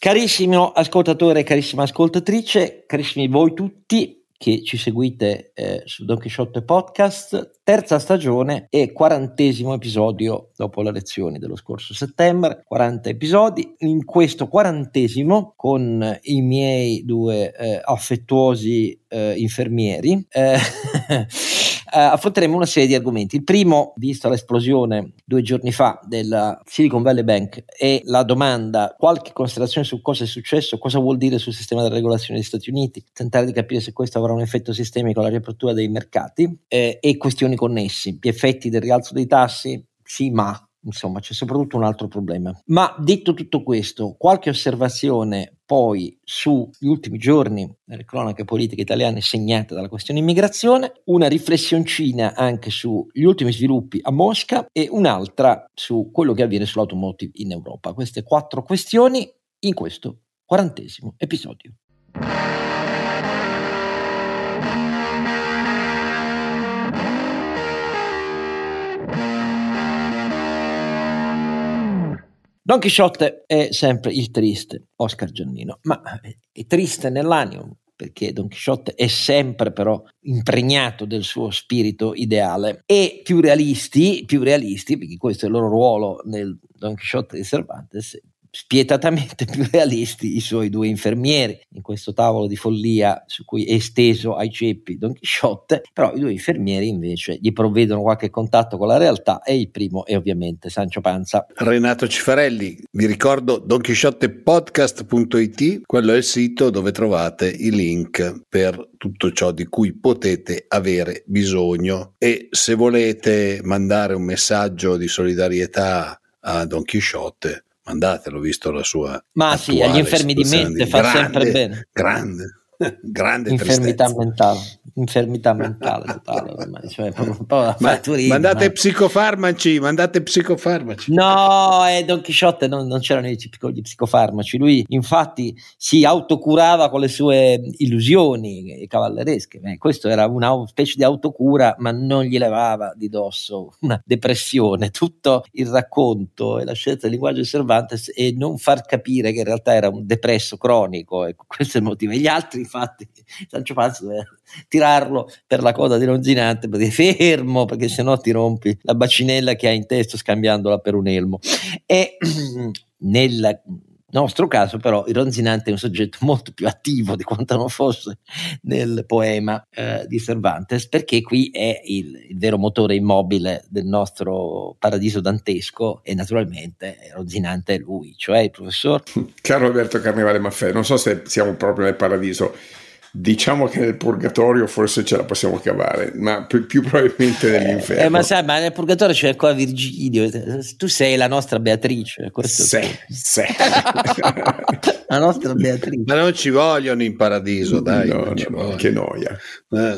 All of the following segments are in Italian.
Carissimo ascoltatore, carissima ascoltatrice, carissimi voi tutti che ci seguite eh, su Don Quixote Podcast, terza stagione e quarantesimo episodio dopo le lezioni dello scorso settembre, 40 episodi. In questo quarantesimo con i miei due eh, affettuosi eh, infermieri eh, affronteremo una serie di argomenti. Il primo, visto l'esplosione due giorni fa della Silicon Valley Bank e la domanda, qualche considerazione su cosa è successo, cosa vuol dire sul sistema della regolazione degli Stati Uniti, tentare di capire se questo avrà un effetto sistemico alla riapertura dei mercati eh, e questioni connessi, gli effetti del rialzo dei tassi, sì ma insomma c'è soprattutto un altro problema. Ma detto tutto questo, qualche osservazione poi sugli ultimi giorni nelle cronache politiche italiane segnate dalla questione immigrazione, una riflessioncina anche sugli ultimi sviluppi a Mosca e un'altra su quello che avviene sull'automotive in Europa. Queste quattro questioni in questo quarantesimo episodio. Don Chisciotte è sempre il triste Oscar Giannino, ma è triste nell'animo perché Don Chisciotte è sempre però impregnato del suo spirito ideale e più realisti, più realisti, perché questo è il loro ruolo nel Don Chisciotte di Cervantes, spietatamente più realisti i suoi due infermieri in questo tavolo di follia su cui è esteso ai ceppi Don Chisciotte, però i due infermieri invece gli provvedono qualche contatto con la realtà e il primo è ovviamente Sancio Panza. Renato Cifarelli, vi ricordo donchisciottepodcast.it, quello è il sito dove trovate i link per tutto ciò di cui potete avere bisogno e se volete mandare un messaggio di solidarietà a Don Chisciotte mandatelo visto la sua ma sì agli infermi di mente fa sempre bene. grande grande infermità tristezza. mentale infermità mentale totale ormai, cioè, Ma, mandate ma... psicofarmaci mandate psicofarmaci. No eh, Don Chisciotte non, non c'erano gli, gli psicofarmaci. Lui infatti si autocurava con le sue illusioni cavalleresche eh, questo era una specie di autocura ma non gli levava di dosso una depressione. Tutto il racconto e la scelta del linguaggio di Cervantes e non far capire che in realtà era un depresso cronico ecco questo è il motivo e gli altri infatti Sancio Panza doveva tirarlo per la coda di Ronzinante per dire fermo perché sennò ti rompi la bacinella che hai in testa scambiandola per un elmo. E nel nostro caso però il Ronzinante è un soggetto molto più attivo di quanto non fosse nel poema eh, di Cervantes perché qui è il, il, vero motore immobile del nostro paradiso dantesco e naturalmente Ronzinante è lui, cioè il professor Caro Alberto Carnevale Maffè, non so se siamo proprio nel paradiso Diciamo che nel purgatorio forse ce la possiamo cavare, ma più, più probabilmente nell'inferno. Eh, ma sai, ma nel purgatorio c'è ancora Virgilio, tu sei la nostra Beatrice. Sì, sì. la nostra Beatrice. Ma non ci vogliono in paradiso, dai. No, no, no che noia. Eh,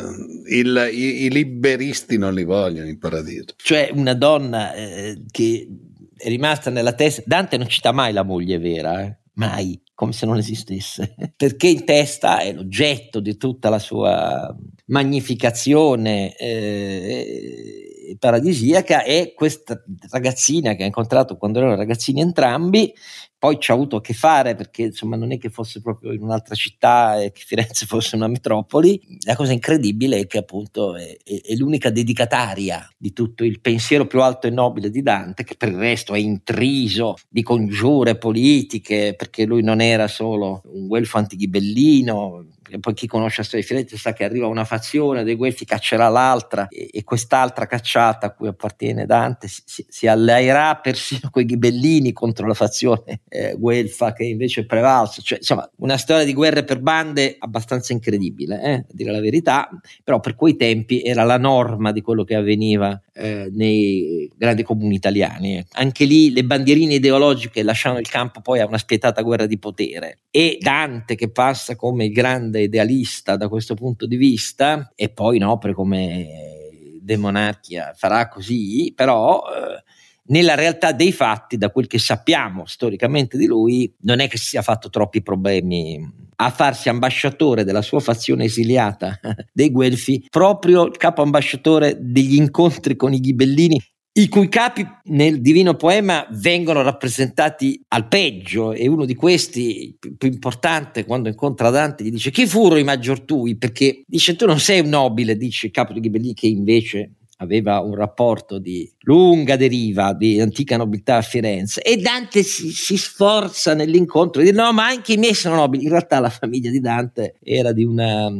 il, i, i, liberisti non li vogliono in paradiso. Cioè una donna eh, che è rimasta nella testa, Dante non cita mai la moglie vera, eh mai, come se non esistesse, perché in testa è l'oggetto di tutta la sua magnificazione eh, paradisiaca è questa ragazzina che ha incontrato quando erano ragazzini entrambi poi ci ha avuto a che fare perché insomma non è che fosse proprio in un'altra città e che Firenze fosse una metropoli. La cosa incredibile è che appunto è, è, è, l'unica dedicataria di tutto il pensiero più alto e nobile di Dante, che per il resto è intriso di congiure politiche, perché lui non era solo un guelfo antighibellino, poi chi conosce la storia di Firenze sa che arriva una fazione dei Guelfi, caccerà l'altra e, e quest'altra cacciata a cui appartiene Dante si, si, si alleerà persino con i ghibellini contro la fazione eh, Guelfa che invece è prevalsa. Cioè, insomma, una storia di guerre per bande abbastanza incredibile, eh, a dire la verità, però per quei tempi era la norma di quello che avveniva eh, nei grandi comuni italiani. Anche lì le bandierine ideologiche lasciavano il campo poi a una spietata guerra di potere e Dante che passa come il grande idealista da questo punto di vista e poi in opere come De Monarchia farà così, però eh, nella realtà dei fatti, da quel che sappiamo storicamente di lui, non è che si sia fatto troppi problemi a farsi ambasciatore della sua fazione esiliata dei Guelfi, proprio il capo ambasciatore degli incontri con i ghibellini i cui capi nel divino poema vengono rappresentati al peggio e uno di questi più importante quando incontra Dante gli dice chi furono i maggior tui? Perché dice tu non sei un nobile dice il capo di Ghibellini che invece aveva un rapporto di lunga deriva di antica nobiltà a Firenze e Dante si, si, sforza nell'incontro di dire no ma anche i miei sono nobili. In realtà la famiglia di Dante era, di una,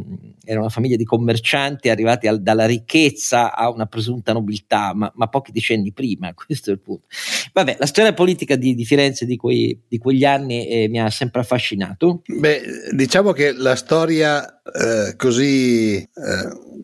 era una famiglia di commercianti arrivati al, dalla ricchezza a una presunta nobiltà ma, ma, pochi decenni prima questo è il punto. Vabbè la storia politica di, di Firenze di, quei, di, quegli anni eh, mi ha sempre affascinato. Beh diciamo che la storia eh, così eh,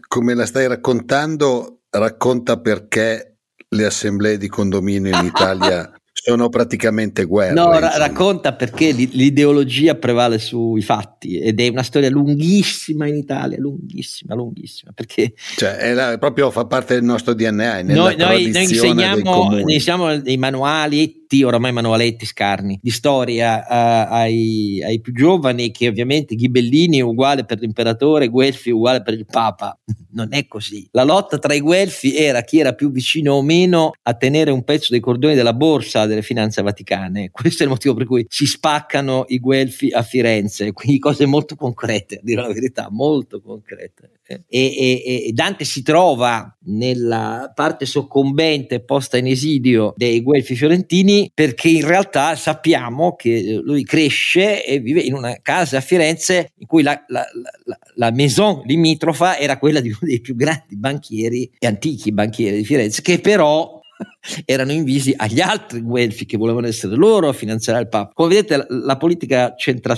come la stai raccontando racconta perché le assemblee di condominio in Italia sono praticamente guerre. No, ra- racconta perché l'ideologia prevale sui fatti ed è una storia lunghissima in Italia, lunghissima, lunghissima. Perché cioè, è la, proprio fa parte del nostro DNA. Noi, noi, noi, insegniamo, noi insegniamo dei manuali manualetti, oramai manualetti scarni, di storia uh, ai, ai, più giovani che ovviamente Ghibellini è uguale per l'imperatore, Guelfi è uguale per il Papa. Non è così. La lotta tra i Guelfi era chi era più vicino o meno a tenere un pezzo dei cordoni della borsa delle finanze vaticane. Questo è il motivo per cui si spaccano i Guelfi a Firenze, quindi cose molto concrete, a dire la verità, molto concrete. E, e, e, Dante si trova nella parte soccombente posta in esilio dei Guelfi fiorentini perché in realtà sappiamo che lui cresce e vive in una casa a Firenze in cui la, la, la, la maison limitrofa era quella di uno dei più grandi banchieri e antichi banchieri di Firenze che però erano invisi agli altri Guelfi che volevano essere loro a finanziare il Papa. Come vedete la, la politica c'entra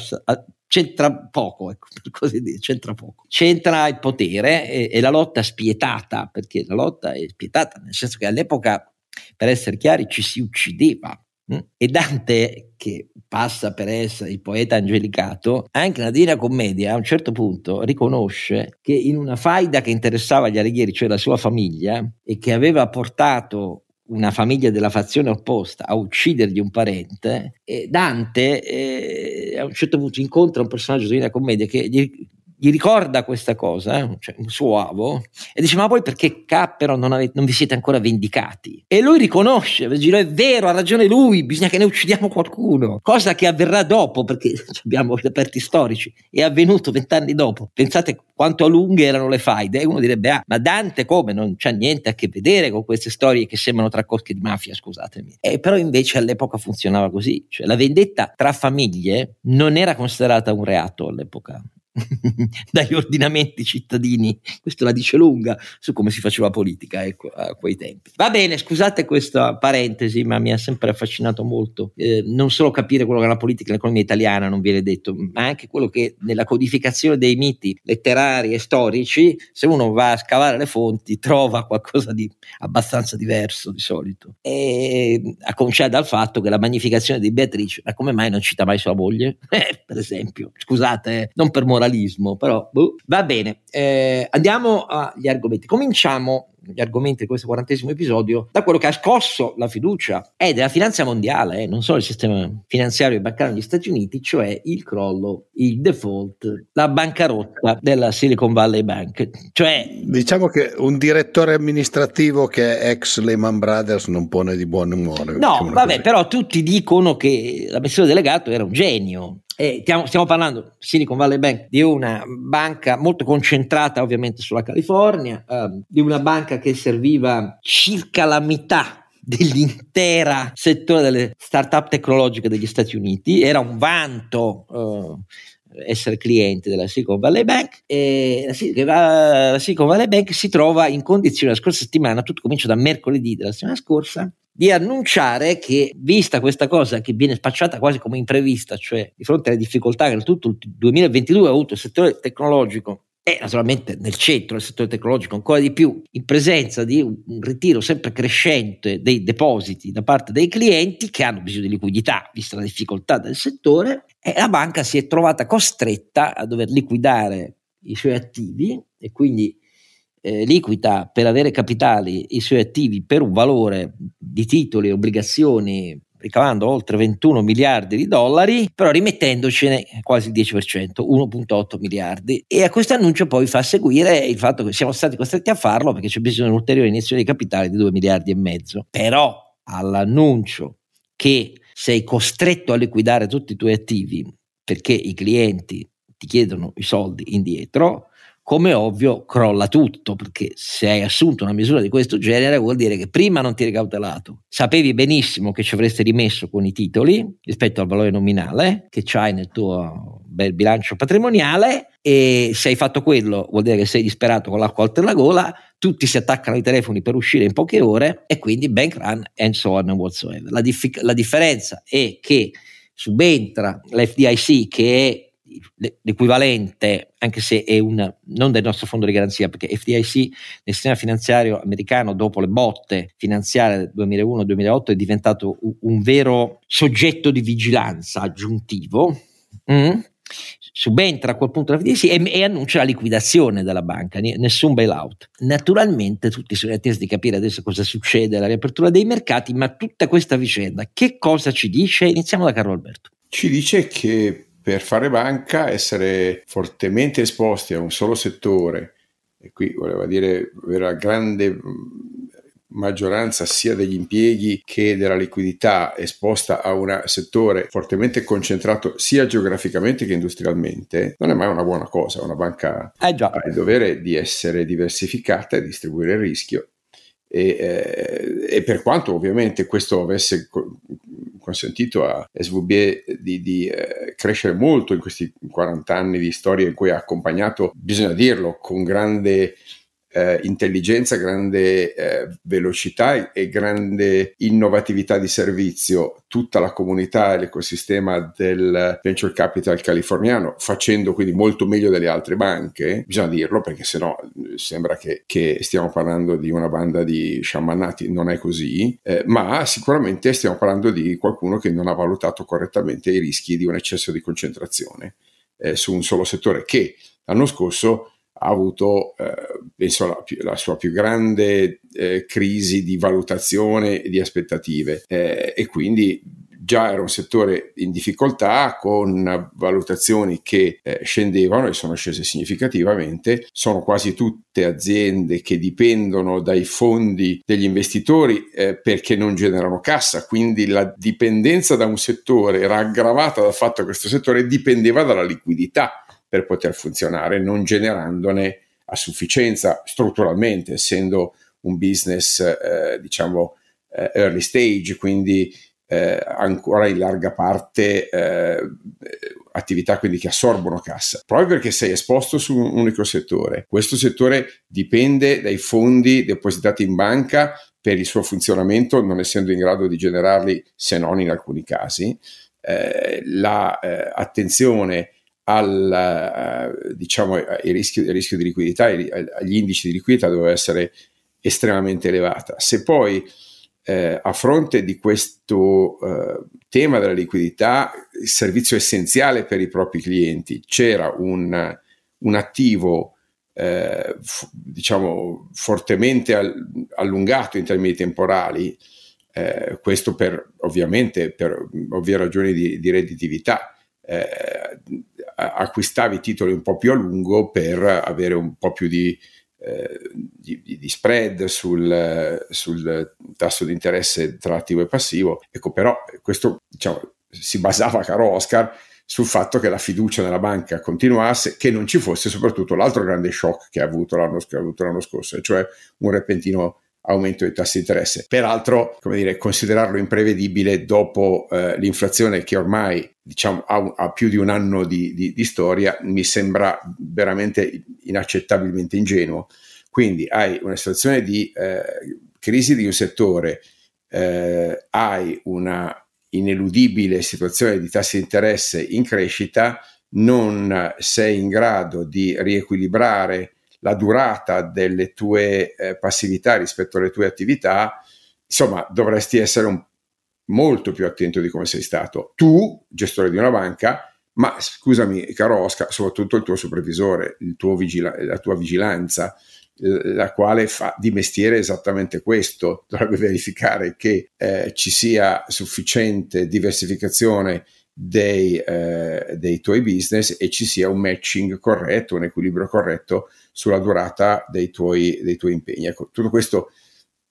c'entra poco, ecco, per così dire, c'entra poco. C'entra il potere e, e, la lotta spietata, perché la lotta è spietata, nel senso che all'epoca, per essere chiari, ci si uccideva. Hm? E Dante, che passa per essere il poeta angelicato, anche nella Divina Commedia a un certo punto riconosce che in una faida che interessava gli Alighieri, cioè la sua famiglia, e che aveva portato una famiglia della fazione opposta a uccidergli un parente, e Dante eh, a un certo punto incontra un personaggio di una commedia che gli, gli ricorda questa cosa, eh, cioè un suo avo, e dice: Ma voi perché Cappero non, avete, non vi siete ancora vendicati? E lui riconosce, dice, è vero, ha ragione lui, bisogna che ne uccidiamo qualcuno, cosa che avverrà dopo, perché abbiamo reperti storici, è avvenuto vent'anni dopo. Pensate quanto lunghe erano le faide, e uno direbbe: Ah, ma Dante come? Non c'ha niente a che vedere con queste storie che sembrano tra cosche di mafia, scusatemi. E però invece all'epoca funzionava così, cioè la vendetta tra famiglie non era considerata un reato all'epoca, dagli ordinamenti cittadini. Questo la dice lunga su come si faceva politica ecco, a quei tempi. Va bene, scusate questa parentesi, ma mi ha sempre affascinato molto. Eh, non solo capire quello che è la politica e l'economia italiana, non viene detto, ma anche quello che nella codificazione dei miti letterari e storici, se uno va a scavare le fonti, trova qualcosa di abbastanza diverso di solito. E a cominciare dal fatto che la magnificazione di Beatrice, ma come mai non cita mai sua moglie? Eh, per esempio, scusate, eh, non per morale moralismo, però boh. va bene. Eh, andiamo agli argomenti. Cominciamo gli argomenti di questo quarantesimo episodio da quello che ha scosso la fiducia è della finanza mondiale, eh, non solo il sistema finanziario e bancario negli Stati Uniti, cioè il crollo, il default, la bancarotta della Silicon Valley Bank. Cioè, diciamo che un direttore amministrativo che è ex Lehman Brothers non pone di buon umore. No, diciamo vabbè, così. però tutti dicono che l'amministratore delegato era un genio, eh, stiamo, stiamo, parlando, Silicon Valley Bank, di una banca molto concentrata ovviamente sulla California, eh, di una banca che serviva circa la metà dell'intera settore delle start-up tecnologiche degli Stati Uniti, era un vanto eh, essere cliente della Silicon Valley Bank. E la, la Silicon Valley Bank si trova in condizione la scorsa settimana, tutto comincia da mercoledì della settimana scorsa, di annunciare che, vista questa cosa che viene spacciata quasi come imprevista, cioè di fronte alle difficoltà che tutto il 2022 ha avuto il settore tecnologico e naturalmente nel centro del settore tecnologico ancora di più, in presenza di un ritiro sempre crescente dei depositi da parte dei clienti che hanno bisogno di liquidità, vista la difficoltà del settore, e la banca si è trovata costretta a dover liquidare i suoi attivi e quindi eh, liquida per avere capitali i suoi attivi per un valore di titoli e obbligazioni ricavando oltre 21 miliardi di dollari, però rimettendocene quasi il 10%, 1.8 miliardi. E a questo annuncio poi fa seguire il fatto che siamo stati costretti a farlo perché c'è bisogno di un'ulteriore iniezione di capitale di 2 miliardi e mezzo. Però all'annuncio che sei costretto a liquidare tutti i tuoi attivi perché i clienti ti chiedono i soldi indietro, come ovvio crolla tutto, perché se hai assunto una misura di questo genere vuol dire che prima non ti eri cautelato, sapevi benissimo che ci avresti rimesso con i titoli rispetto al valore nominale che c'hai nel tuo bel bilancio patrimoniale e se hai fatto quello vuol dire che sei disperato con l'acqua oltre la gola, tutti si attaccano ai telefoni per uscire in poche ore e quindi bank run and so on and whatsoever. La, dif- la differenza è che subentra l'FDIC che è l'equivalente, anche se è un, non del nostro fondo di garanzia, perché FDIC nel sistema finanziario americano, dopo le botte finanziarie del 2001-2008, è diventato un, vero soggetto di vigilanza aggiuntivo. Mm? subentra a quel punto la FDIC e, e, annuncia la liquidazione della banca, nessun bailout. Naturalmente tutti sono attesi di capire adesso cosa succede alla riapertura dei mercati, ma tutta questa vicenda che cosa ci dice? Iniziamo da Carlo Alberto. Ci dice che per fare banca essere fortemente esposti a un solo settore, e qui voleva dire avere la grande maggioranza sia degli impieghi che della liquidità esposta a un settore fortemente concentrato sia geograficamente che industrialmente, non è mai una buona cosa. Una banca eh ha il dovere di essere diversificata e distribuire il rischio. E, eh, e per quanto ovviamente questo avesse consentito a SVB di, di eh, crescere molto in questi 40 anni di storia in cui ha accompagnato, bisogna dirlo, con grande eh, intelligenza, grande eh, velocità e grande innovatività di servizio. Tutta la comunità e l'ecosistema del venture capital californiano, facendo quindi molto meglio delle altre banche, bisogna dirlo perché sennò eh, sembra che, che stiamo parlando di una banda di sciamannati, non è così, eh, ma sicuramente stiamo parlando di qualcuno che non ha valutato correttamente i rischi di un eccesso di concentrazione eh, su un solo settore che l'anno scorso ha avuto, eh, penso, la, la, sua più grande eh, crisi di valutazione e di aspettative. Eh, e quindi già era un settore in difficoltà con valutazioni che eh, scendevano e sono scese significativamente. Sono quasi tutte aziende che dipendono dai fondi degli investitori eh, perché non generano cassa, quindi la dipendenza da un settore era aggravata dal fatto che questo settore dipendeva dalla liquidità per poter funzionare, non generandone a sufficienza strutturalmente, essendo un business eh, diciamo eh, early stage, quindi eh, ancora in larga parte eh, attività quindi che assorbono cassa, proprio perché sei esposto su un unico settore. Questo settore dipende dai fondi depositati in banca per il suo funzionamento, non essendo in grado di generarli se non in alcuni casi. Eh, la eh, al, uh, diciamo, ai rischi, al rischio di liquidità, agli indici di liquidità doveva essere estremamente elevata. Se poi eh, a fronte di questo eh, tema della liquidità, il servizio essenziale per i propri clienti, c'era un, un attivo eh, f- diciamo fortemente al- allungato in termini temporali, eh, questo per ovviamente per ovvie ragioni di, di redditività. Eh, acquistavi titoli un po' più a lungo per avere un po' più di, eh, di, di spread sul, sul, tasso di interesse tra attivo e passivo. Ecco, però questo diciamo, si basava, caro Oscar, sul fatto che la fiducia nella banca continuasse, che non ci fosse soprattutto l'altro grande shock che ha avuto l'anno, che ha avuto l'anno scorso, cioè un repentino aumento dei tassi di interesse. Peraltro, come dire, considerarlo imprevedibile dopo eh, l'inflazione che ormai diciamo, ha, ha, più di un anno di, di, di, storia mi sembra veramente inaccettabilmente ingenuo. Quindi hai una situazione di eh, crisi di un settore, eh, hai una ineludibile situazione di tassi di interesse in crescita, non sei in grado di riequilibrare la durata delle tue eh, passività rispetto alle tue attività, insomma, dovresti essere un, molto più attento di come sei stato. Tu, gestore di una banca, ma scusami, caro Oscar, soprattutto il tuo supervisore, il tuo vigila- la tua vigilanza la quale fa di mestiere esattamente questo, dovrebbe verificare che eh, ci sia sufficiente diversificazione dei, eh, dei, tuoi business e ci sia un matching corretto, un equilibrio corretto sulla durata dei tuoi, dei tuoi impegni. Ecco, tutto questo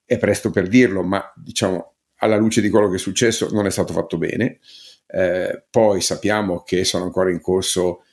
è presto per dirlo, ma diciamo alla luce di quello che è successo non è stato fatto bene. Eh, poi sappiamo che sono ancora in corso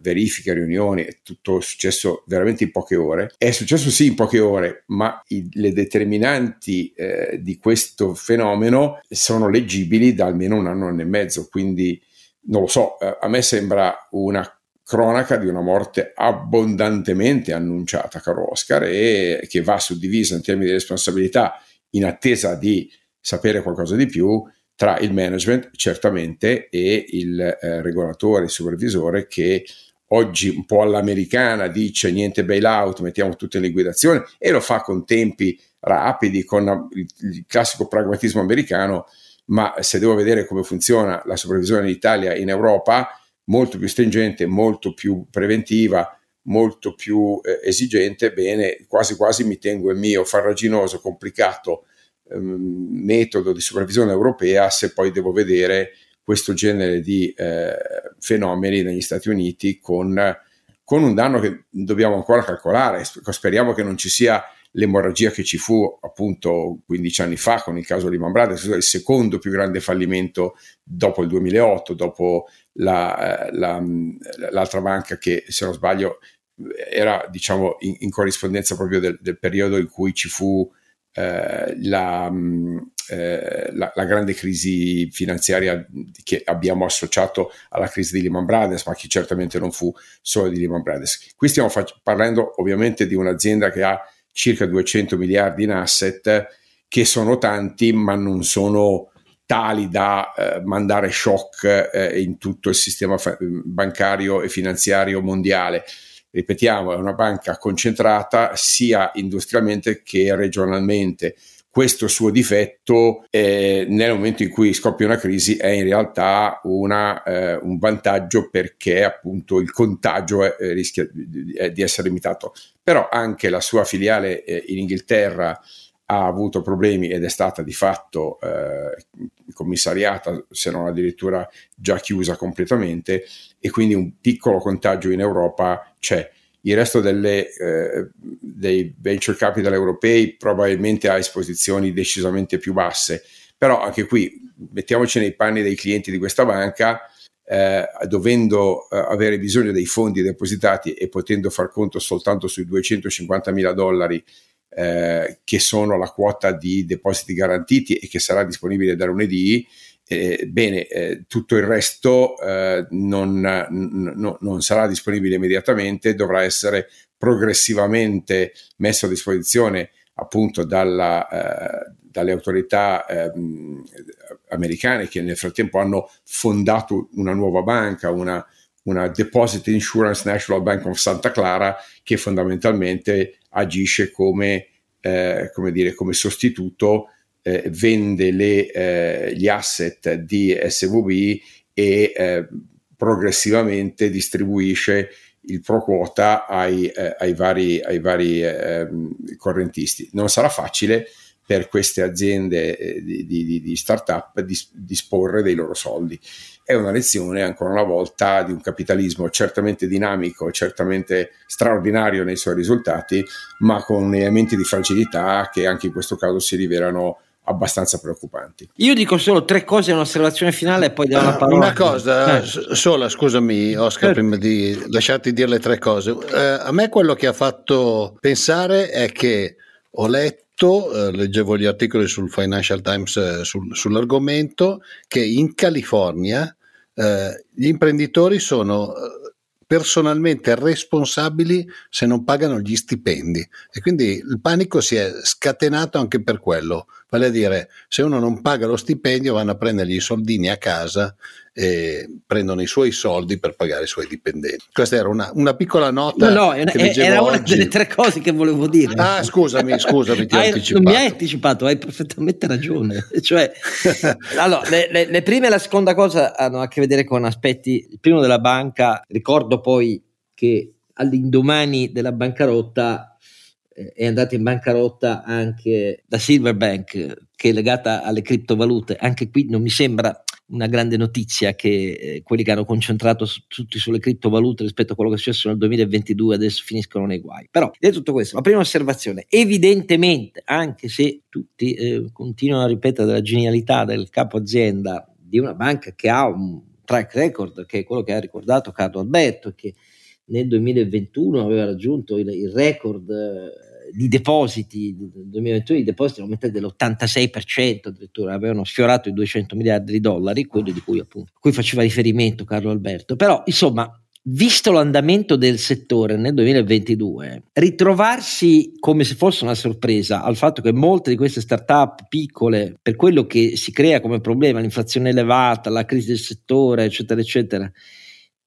verifiche, riunioni, è tutto successo veramente in poche ore. È successo sì in poche ore, ma i, le determinanti eh, di questo fenomeno sono leggibili da almeno un anno, anno e mezzo, quindi non lo so, eh, a me sembra una cronaca di una morte abbondantemente annunciata, caro Oscar, e che va suddivisa in termini di responsabilità in attesa di sapere qualcosa di più tra il management certamente e il eh, regolatore, il supervisore che oggi un po' all'americana dice niente bailout, mettiamo tutto in liquidazione e lo fa con tempi rapidi, con il, classico pragmatismo americano, ma se devo vedere come funziona la supervisione in Italia in Europa, molto più stringente, molto più preventiva, molto più eh, esigente, bene, quasi quasi mi tengo il mio farraginoso, complicato Ehm, metodo di supervisione europea se poi devo vedere questo genere di eh, fenomeni negli Stati Uniti con, con, un danno che dobbiamo ancora calcolare. Speriamo che non ci sia l'emorragia che ci fu appunto 15 anni fa con il caso Lehman Brothers, il secondo più grande fallimento dopo il 2008, dopo la, eh, la, l'altra banca che se non sbaglio era diciamo in, in corrispondenza proprio del, del periodo in cui ci fu eh, la, mm, eh, la, la, grande crisi finanziaria che abbiamo associato alla crisi di Lehman Brothers, ma che certamente non fu solo di Lehman Brothers. Qui stiamo fac- parlando ovviamente di un'azienda che ha circa 200 miliardi in asset, che sono tanti, ma non sono tali da eh, mandare shock eh, in tutto il sistema fa- bancario e finanziario mondiale ripetiamo, è una banca concentrata sia industrialmente che regionalmente. Questo suo difetto, eh, nel momento in cui scoppia una crisi, è in realtà una, eh, un vantaggio perché appunto il contagio è, rischia di, di, essere limitato. Però anche la sua filiale eh, in Inghilterra ha avuto problemi ed è stata di fatto eh, commissariata, se non addirittura già chiusa completamente, e quindi un piccolo contagio in Europa c'è. Il resto delle, eh, dei venture capital europei probabilmente ha esposizioni decisamente più basse, però anche qui mettiamoci nei panni dei clienti di questa banca, eh, dovendo eh, avere bisogno dei fondi depositati e potendo far conto soltanto sui 250 mila dollari eh, che sono la quota di depositi garantiti e che sarà disponibile da lunedì, eh, bene, eh, tutto il resto eh, non, n- non, sarà disponibile immediatamente, dovrà essere progressivamente messo a disposizione appunto dalla, eh, dalle autorità ehm, americane che nel frattempo hanno fondato una nuova banca, una, una Deposit Insurance National Bank of Santa Clara che fondamentalmente agisce come, eh, come, dire, come sostituto, eh, vende le, eh, gli asset di SVB e eh, progressivamente distribuisce il pro quota ai, eh, ai vari, ai vari ehm, correntisti. Non sarà facile per queste aziende eh, di, di, di start-up disporre dei loro soldi è una lezione ancora una volta di un capitalismo certamente dinamico, certamente straordinario nei suoi risultati, ma con elementi di fragilità che anche in questo caso si rivelano abbastanza preoccupanti. Io dico solo tre cose, un'osservazione finale e poi diamo la parola. Una cosa eh. sola, scusami Oscar, eh. prima di lasciarti dire le tre cose. Eh, a me quello che ha fatto pensare è che ho letto, eh, leggevo gli articoli sul Financial Times eh, sul, sull'argomento, che in California eh, gli imprenditori sono personalmente responsabili se non pagano gli stipendi. E quindi il panico si è scatenato anche per quello, vale a dire se uno non paga lo stipendio vanno a prendergli i soldini a casa e prendono i suoi soldi per pagare i suoi dipendenti. Questa era una, una piccola nota. No, no, era una oggi. delle tre cose che volevo dire. Ah, scusami, scusami, ti ho anticipato. Non mi hai anticipato, hai perfettamente ragione. cioè, allora, le, le, le prime e la seconda cosa hanno a che vedere con aspetti. Il primo della banca, ricordo poi che all'indomani della bancarotta eh, è andata in bancarotta anche la Silverbank che è legata alle criptovalute. Anche qui non mi sembra una grande notizia che eh, quelli che hanno concentrato su, tutti sulle criptovalute rispetto a quello che è successo nel 2022 adesso finiscono nei guai. Però, detto tutto questo, la prima osservazione, evidentemente, anche se tutti eh, continuano a ripetere della genialità del capo azienda di una banca che ha un track record, che è quello che ha ricordato Carlo Alberto, che nel 2021 aveva raggiunto il, il record eh, di depositi, nel 2021 i depositi sono aumentati dell'86%, addirittura avevano sfiorato i 200 miliardi di dollari, quelli di cui appunto cui faceva riferimento Carlo Alberto. Però, insomma, visto l'andamento del settore nel 2022, ritrovarsi come se fosse una sorpresa al fatto che molte di queste start-up piccole, per quello che si crea come problema, l'inflazione elevata, la crisi del settore, eccetera, eccetera,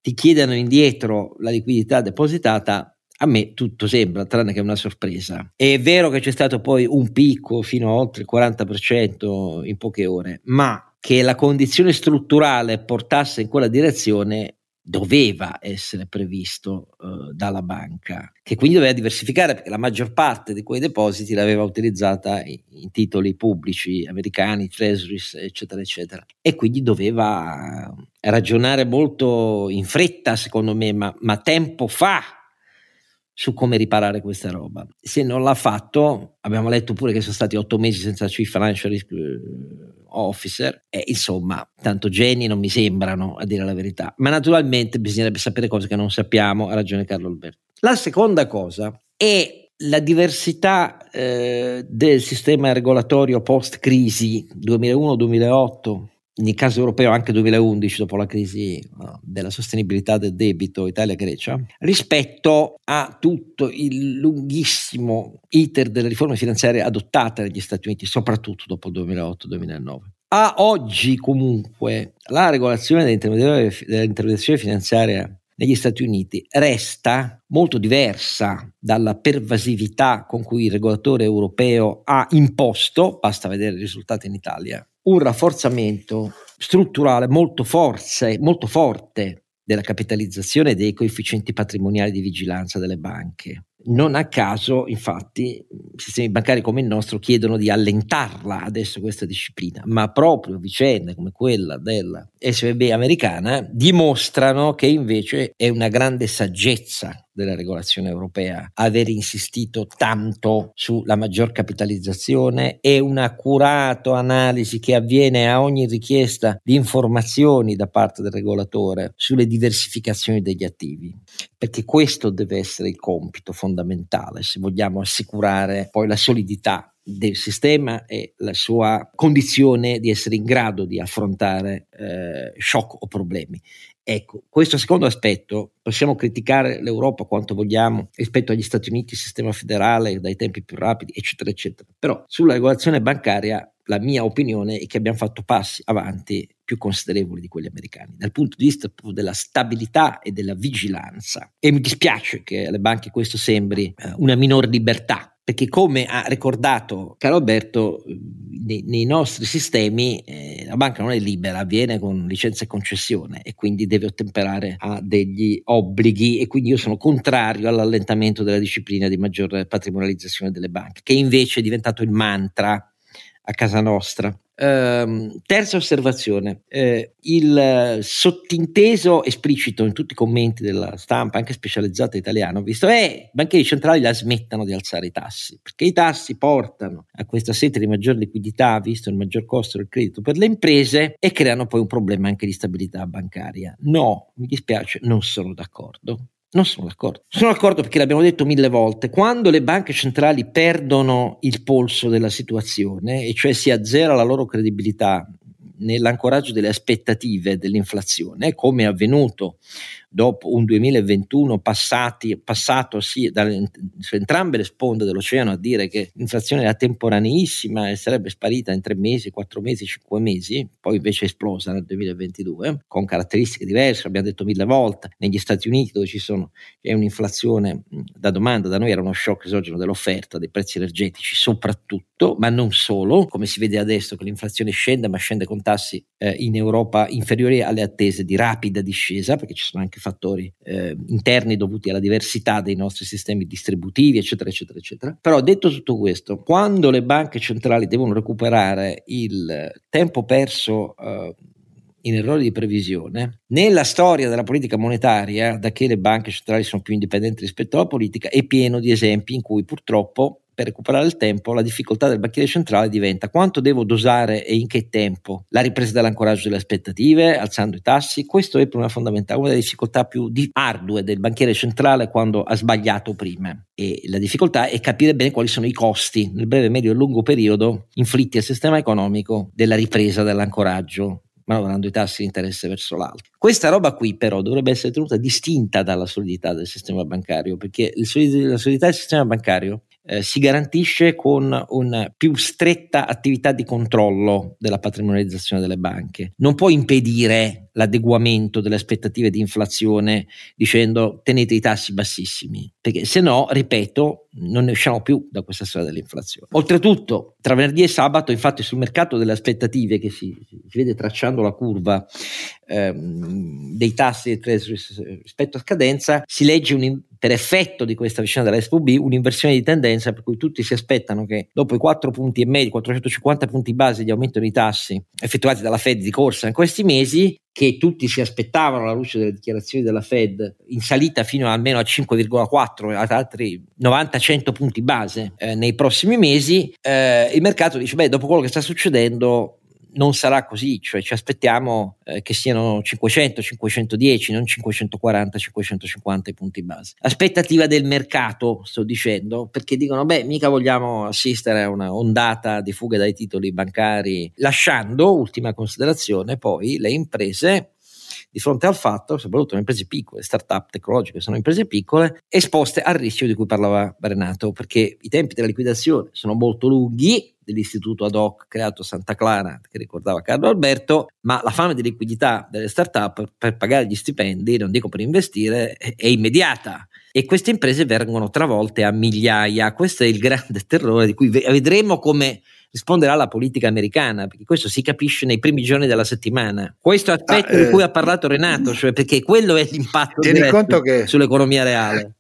ti chiedano indietro la liquidità depositata, a me tutto sembra, tranne che una sorpresa. È vero che c'è stato poi un picco fino a oltre il 40% in poche ore, ma che la condizione strutturale portasse in quella direzione doveva essere previsto uh, dalla banca, che quindi doveva diversificare perché la maggior parte di quei depositi l'aveva utilizzata in, in titoli pubblici americani, treasuries, eccetera, eccetera. E quindi doveva ragionare molto in fretta, secondo me, ma, ma tempo fa su come riparare questa roba. Se non l'ha fatto, abbiamo letto pure che sono stati otto mesi senza Chief Financial Risk eh, Officer, e insomma, tanto geni non mi sembrano, a dire la verità. Ma naturalmente bisognerebbe sapere cose che non sappiamo, ha ragione Carlo Alberto. La seconda cosa è la diversità eh, del sistema regolatorio post-crisi 2001-2008 nel caso europeo anche 2011 dopo la crisi uh, della sostenibilità del debito Italia-Grecia, rispetto a tutto il lunghissimo iter delle riforme finanziarie adottate negli Stati Uniti, soprattutto dopo il 2008-2009. A oggi comunque la regolazione dell'intermediazione finanziaria negli Stati Uniti resta molto diversa dalla pervasività con cui il regolatore europeo ha imposto, basta vedere i risultati in Italia, un rafforzamento strutturale molto, forze, molto forte della capitalizzazione dei coefficienti patrimoniali di vigilanza delle banche. Non a caso, infatti, sistemi bancari come il nostro chiedono di allentarla adesso questa disciplina, ma proprio vicende come quella della SVB americana dimostrano che invece è una grande saggezza della regolazione europea aver insistito tanto sulla maggior capitalizzazione e un'accurata analisi che avviene a ogni richiesta di informazioni da parte del regolatore sulle diversificazioni degli attivi, perché questo deve essere il compito fondamentale se vogliamo assicurare poi la solidità del sistema e la sua condizione di essere in grado di affrontare eh, shock o problemi. Ecco, questo secondo aspetto possiamo criticare l'Europa quanto vogliamo rispetto agli Stati Uniti, il sistema federale dai tempi più rapidi, eccetera, eccetera. Però sulla regolazione bancaria la mia opinione è che abbiamo fatto passi avanti più considerevoli di quelli americani, dal punto di vista della stabilità e della vigilanza. E mi dispiace che alle banche questo sembri eh, una minor libertà perché come ha ricordato Caro Alberto, nei, nei nostri sistemi eh, la banca non è libera, avviene con licenza e concessione e quindi deve ottemperare a degli obblighi e quindi io sono contrario all'allentamento della disciplina di maggior patrimonializzazione delle banche, che invece è diventato il mantra a casa nostra. Uh, terza osservazione, uh, il sottinteso esplicito in tutti i commenti della stampa, anche specializzata italiana, ho visto, eh, i banchieri centrali la smettano di alzare i tassi, perché i tassi portano a questa sete di maggior liquidità, visto il maggior costo del credito per le imprese, e creano poi un problema anche di stabilità bancaria. No, mi dispiace, non sono d'accordo. Non sono d'accordo. Sono d'accordo perché l'abbiamo detto mille volte, quando le banche centrali perdono il polso della situazione, e cioè si azzera la loro credibilità nell'ancoraggio delle aspettative dell'inflazione, come è avvenuto dopo un 2021 passati, passato sì, da su entrambe le sponde dell'oceano a dire che l'inflazione era temporaneissima e sarebbe sparita in tre mesi, quattro mesi, cinque mesi, poi invece è esplosa nel 2022 con caratteristiche diverse, l'abbiamo detto mille volte, negli Stati Uniti dove ci sono, c'è un'inflazione da domanda, da noi era uno shock esogeno dell'offerta dei prezzi energetici soprattutto, ma non solo, come si vede adesso che l'inflazione scende, ma scende con tassi eh, in Europa inferiori alle attese di rapida discesa, perché ci sono anche fattori eh, interni dovuti alla diversità dei nostri sistemi distributivi, eccetera, eccetera, eccetera. Però detto tutto questo, quando le banche centrali devono recuperare il tempo perso eh, in errori di previsione, nella storia della politica monetaria, da che le banche centrali sono più indipendenti rispetto alla politica, è pieno di esempi in cui purtroppo per recuperare il tempo, la difficoltà del banchiere centrale diventa quanto devo dosare e in che tempo la ripresa dell'ancoraggio delle aspettative, alzando i tassi. Questo è il problema fondamentale, una delle difficoltà più ardue del banchiere centrale quando ha sbagliato prima. E la difficoltà è capire bene quali sono i costi nel breve, medio e lungo periodo inflitti al sistema economico della ripresa dell'ancoraggio manovrando i tassi di interesse verso l'alto. Questa roba qui però dovrebbe essere tenuta distinta dalla solidità del sistema bancario, perché la solidità del sistema bancario eh, si garantisce con una più stretta attività di controllo della patrimonializzazione delle banche. Non può impedire l'adeguamento delle aspettative di inflazione dicendo tenete i tassi bassissimi, perché se no, ripeto, non ne usciamo più da questa storia dell'inflazione. Oltretutto, tra venerdì e sabato, infatti, sul mercato delle aspettative che si, si vede tracciando la curva ehm, dei tassi rispetto a scadenza, si legge un, per effetto di questa vicenda della SVB un'inversione di tendenza per cui tutti si aspettano che dopo i 4 punti e mezzo, 450 punti base di aumento dei tassi effettuati dalla Fed di corsa in questi mesi, che tutti si aspettavano alla luce delle dichiarazioni della Fed in salita fino almeno a 5,4 ad altri 90-100 punti base eh, nei prossimi mesi, eh, il mercato dice beh dopo quello che sta succedendo non sarà così, cioè ci aspettiamo eh, che siano 500, 510, non 540, 550 i punti base. Aspettativa del mercato, sto dicendo, perché dicono, beh, mica vogliamo assistere a una ondata di fuga dai titoli bancari, lasciando, ultima considerazione, poi le imprese di fronte al fatto, soprattutto le imprese piccole, start-up tecnologiche, sono imprese piccole, esposte al rischio di cui parlava Renato, perché i tempi della liquidazione sono molto lunghi, dell'istituto ad hoc creato Santa Clara, che ricordava Carlo Alberto, ma la fame di liquidità delle start-up per pagare gli stipendi, non dico per investire, è immediata e queste imprese vengono travolte a migliaia. Questo è il grande terrore di cui vedremo come risponderà la politica americana, perché questo si capisce nei primi giorni della settimana. Questo aspetto ah, di cui ha parlato Renato, cioè perché quello è l'impatto che, sull'economia reale.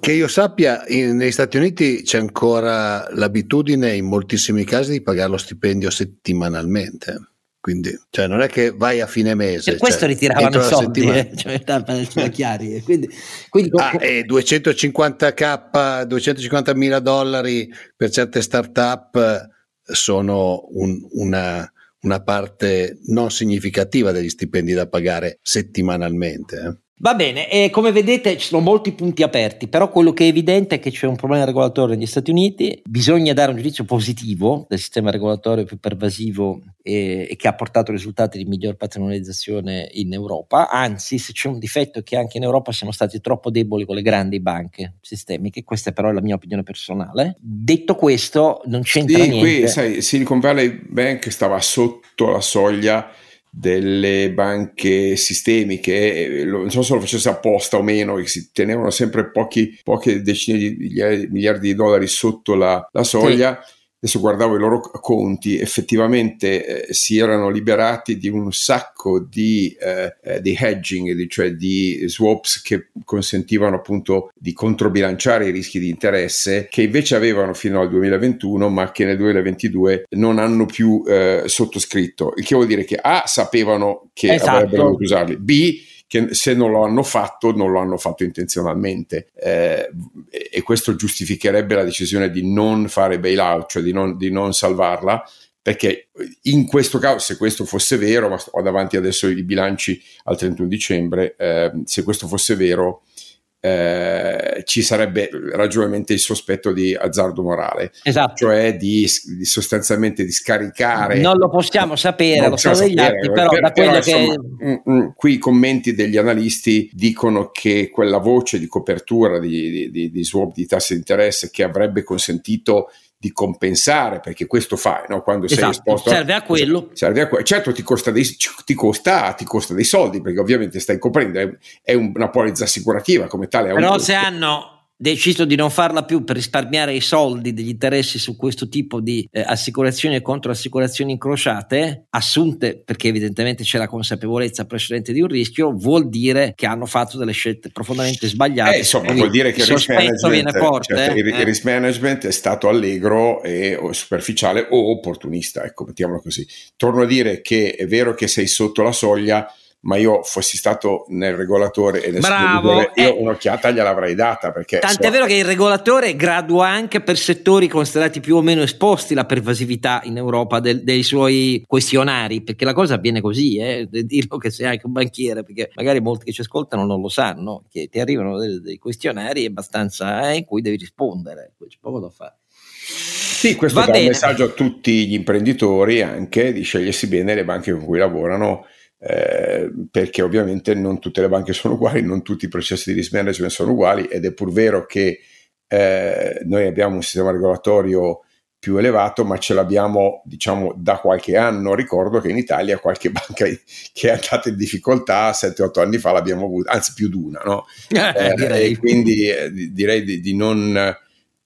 Che io sappia, in, negli Stati Uniti c'è ancora l'abitudine in moltissimi casi di pagare lo stipendio settimanalmente. Quindi, cioè, non è che vai a fine mese. Per questo cioè, ritiravano i soldi, eh, cioè, essere chiari. Quindi, quindi, ah, e 250k, 250 mila dollari per certe start-up sono un, una, una, parte non significativa degli stipendi da pagare settimanalmente. Eh. Va bene, e come vedete ci sono molti punti aperti, però quello che è evidente è che c'è un problema regolatorio negli Stati Uniti, bisogna dare un giudizio positivo del sistema regolatorio più pervasivo e, e che ha portato risultati di miglior patrimonializzazione in Europa, anzi se c'è un difetto è che anche in Europa siamo stati troppo deboli con le grandi banche sistemiche, questa però è la mia opinione personale. Detto questo non c'entra sì, niente. Qui sai, Silicon Valley Bank stava sotto la soglia delle banche sistemiche, non so se lo facesse apposta o meno, che si tenevano sempre pochi, poche decine di miliardi di dollari sotto la, la soglia. Sì adesso guardavo i loro conti, effettivamente eh, si erano liberati di un sacco di, eh, eh, di hedging, di, cioè di swaps che consentivano appunto di controbilanciare i rischi di interesse che invece avevano fino al 2021 ma che nel 2022 non hanno più eh, sottoscritto, il che vuol dire che A sapevano che esatto. avrebbero dovuto usarli, B che se non lo hanno fatto, non lo hanno fatto intenzionalmente. Eh, e questo giustificherebbe la decisione di non fare bailout, cioè di non, di non salvarla, perché in questo caso, se questo fosse vero, ma ho davanti adesso i bilanci al 31 dicembre, eh, se questo fosse vero, eh, ci sarebbe ragionevolmente il sospetto di azzardo morale, esatto. cioè di, di, sostanzialmente di scaricare. Non lo possiamo sapere, lo so degli atti, però, per, da però, che. Insomma, mm, mm, qui i commenti degli analisti dicono che quella voce di copertura di, di, di, di swap di tasse di interesse che avrebbe consentito di compensare, perché questo fai no? quando esatto, sei esposto. Serve a quello. Serve a quello. Certo, ti costa, dei, ti, costa, ti costa dei soldi, perché ovviamente stai coprendo, è, è una polizza assicurativa come tale. Però se hanno deciso di non farla più per risparmiare i soldi degli interessi su questo tipo di eh, assicurazioni e controassicurazioni incrociate, assunte perché evidentemente c'è la consapevolezza precedente di un rischio, vuol dire che hanno fatto delle scelte profondamente sbagliate. Eh, insomma, vuol dire che il risk, viene forte, certo, il, il risk management è stato allegro e o superficiale o opportunista, ecco, mettiamolo così. Torno a dire che è vero che sei sotto la soglia, ma io fossi stato nel regolatore e nel Bravo, io eh, un'occhiata gliel'avrei data. Perché tant'è so, vero che il regolatore gradua anche per settori considerati più o meno esposti la pervasività in Europa del, dei suoi questionari, perché la cosa avviene così, eh, dirlo che sei anche un banchiere, perché magari molti che ci ascoltano non lo sanno, che ti arrivano dei, dei questionari abbastanza eh, in cui devi rispondere, c'è poco da fare. Sì, questo Va bene. un messaggio a tutti gli imprenditori anche di scegliersi bene le banche con cui lavorano eh, perché ovviamente non tutte le banche sono uguali, non tutti i processi di risk management sono uguali ed è pur vero che eh, noi abbiamo un sistema regolatorio più elevato, ma ce l'abbiamo diciamo da qualche anno. Ricordo che in Italia qualche banca che è andata in difficoltà 7-8 anni fa l'abbiamo avuta, anzi più di una, no? Eh, eh, e quindi eh, direi di, di non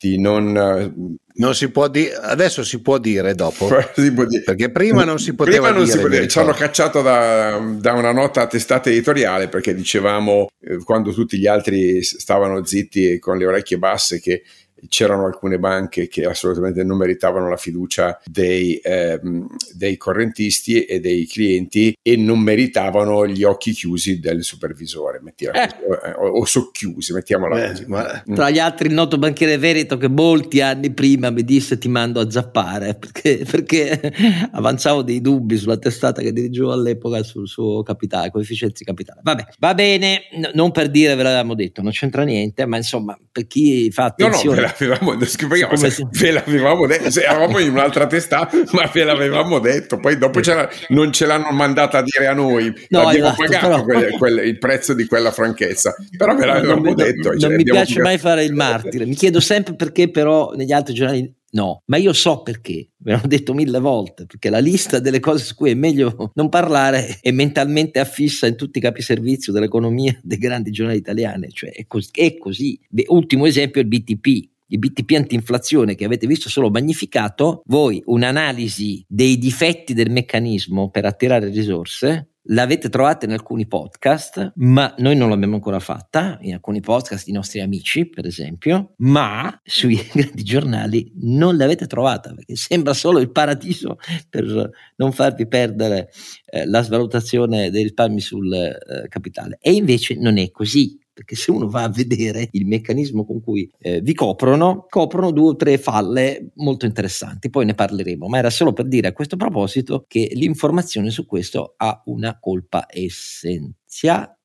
di non non si può dire, adesso si può dire dopo, può dire. perché prima non si poteva prima non dire. Si poteva. Ci hanno cacciato da, da, una nota a testata editoriale perché dicevamo, eh, quando tutti gli altri stavano zitti e con le orecchie basse, che c'erano alcune banche che assolutamente non meritavano la fiducia dei, ehm, dei, correntisti e dei clienti e non meritavano gli occhi chiusi del supervisore, eh. o, o, socchiusi, mettiamola eh, così. Ma... Mm. Tra gli altri il noto banchiere Veneto che molti anni prima mi disse ti mando a zappare perché, perché avanzavo dei dubbi sulla testata che dirigevo all'epoca sul suo capitale, coefficienzi capitale. Vabbè, va bene, n- non per dire ve l'avevamo detto, non c'entra niente, ma insomma per chi fa attenzione... No, no, l'avevamo detto, se, ve l'avevamo detto, eravamo in un'altra testata, ma ve l'avevamo detto, poi dopo non ce l'hanno mandata a dire a noi, no, abbiamo esatto, pagato quelle, quelle, il prezzo di quella franchezza, però ve l'avevamo non, detto. Non, cioè, non mi piace mai fare il martire, mi chiedo sempre perché però negli altri giornali No, ma io so perché, ve l'ho detto mille volte, perché la lista delle cose su cui è meglio non parlare è mentalmente affissa in tutti i capi servizio dell'economia dei grandi giornali italiani, cioè è così. È così. Ultimo esempio è il BTP, il BTP antinflazione che avete visto solo magnificato, voi un'analisi dei difetti del meccanismo per attirare risorse l'avete trovata in alcuni podcast, ma noi non l'abbiamo ancora fatta, in alcuni podcast di nostri amici, per esempio, ma sui grandi giornali non l'avete trovata, perché sembra solo il paradiso per non farvi perdere eh, la svalutazione dei risparmi sul eh, capitale. E invece non è così perché se uno va a vedere il meccanismo con cui eh, vi coprono, coprono due o tre falle molto interessanti, poi ne parleremo, ma era solo per dire a questo proposito che l'informazione su questo ha una colpa essenziale.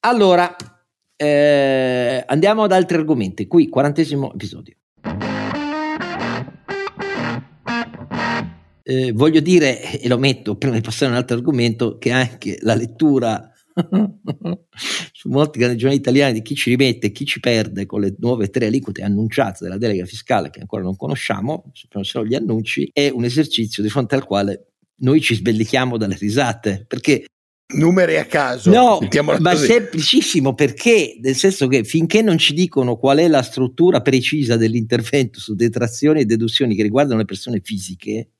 Allora, eh, andiamo ad altri argomenti, qui quarantesimo episodio. Eh, voglio dire, e lo metto prima di passare a un altro argomento, che anche la lettura su molti grandi giornali italiani di chi ci rimette e chi ci perde con le nuove tre aliquote annunciate della delega fiscale che ancora non conosciamo, sappiamo solo gli annunci, è un esercizio di fronte al quale noi ci sbellichiamo dalle risate perché numeri a caso. No, ma così. semplicissimo perché, nel senso che finché non ci dicono qual è la struttura precisa dell'intervento su detrazioni e deduzioni che riguardano le persone fisiche,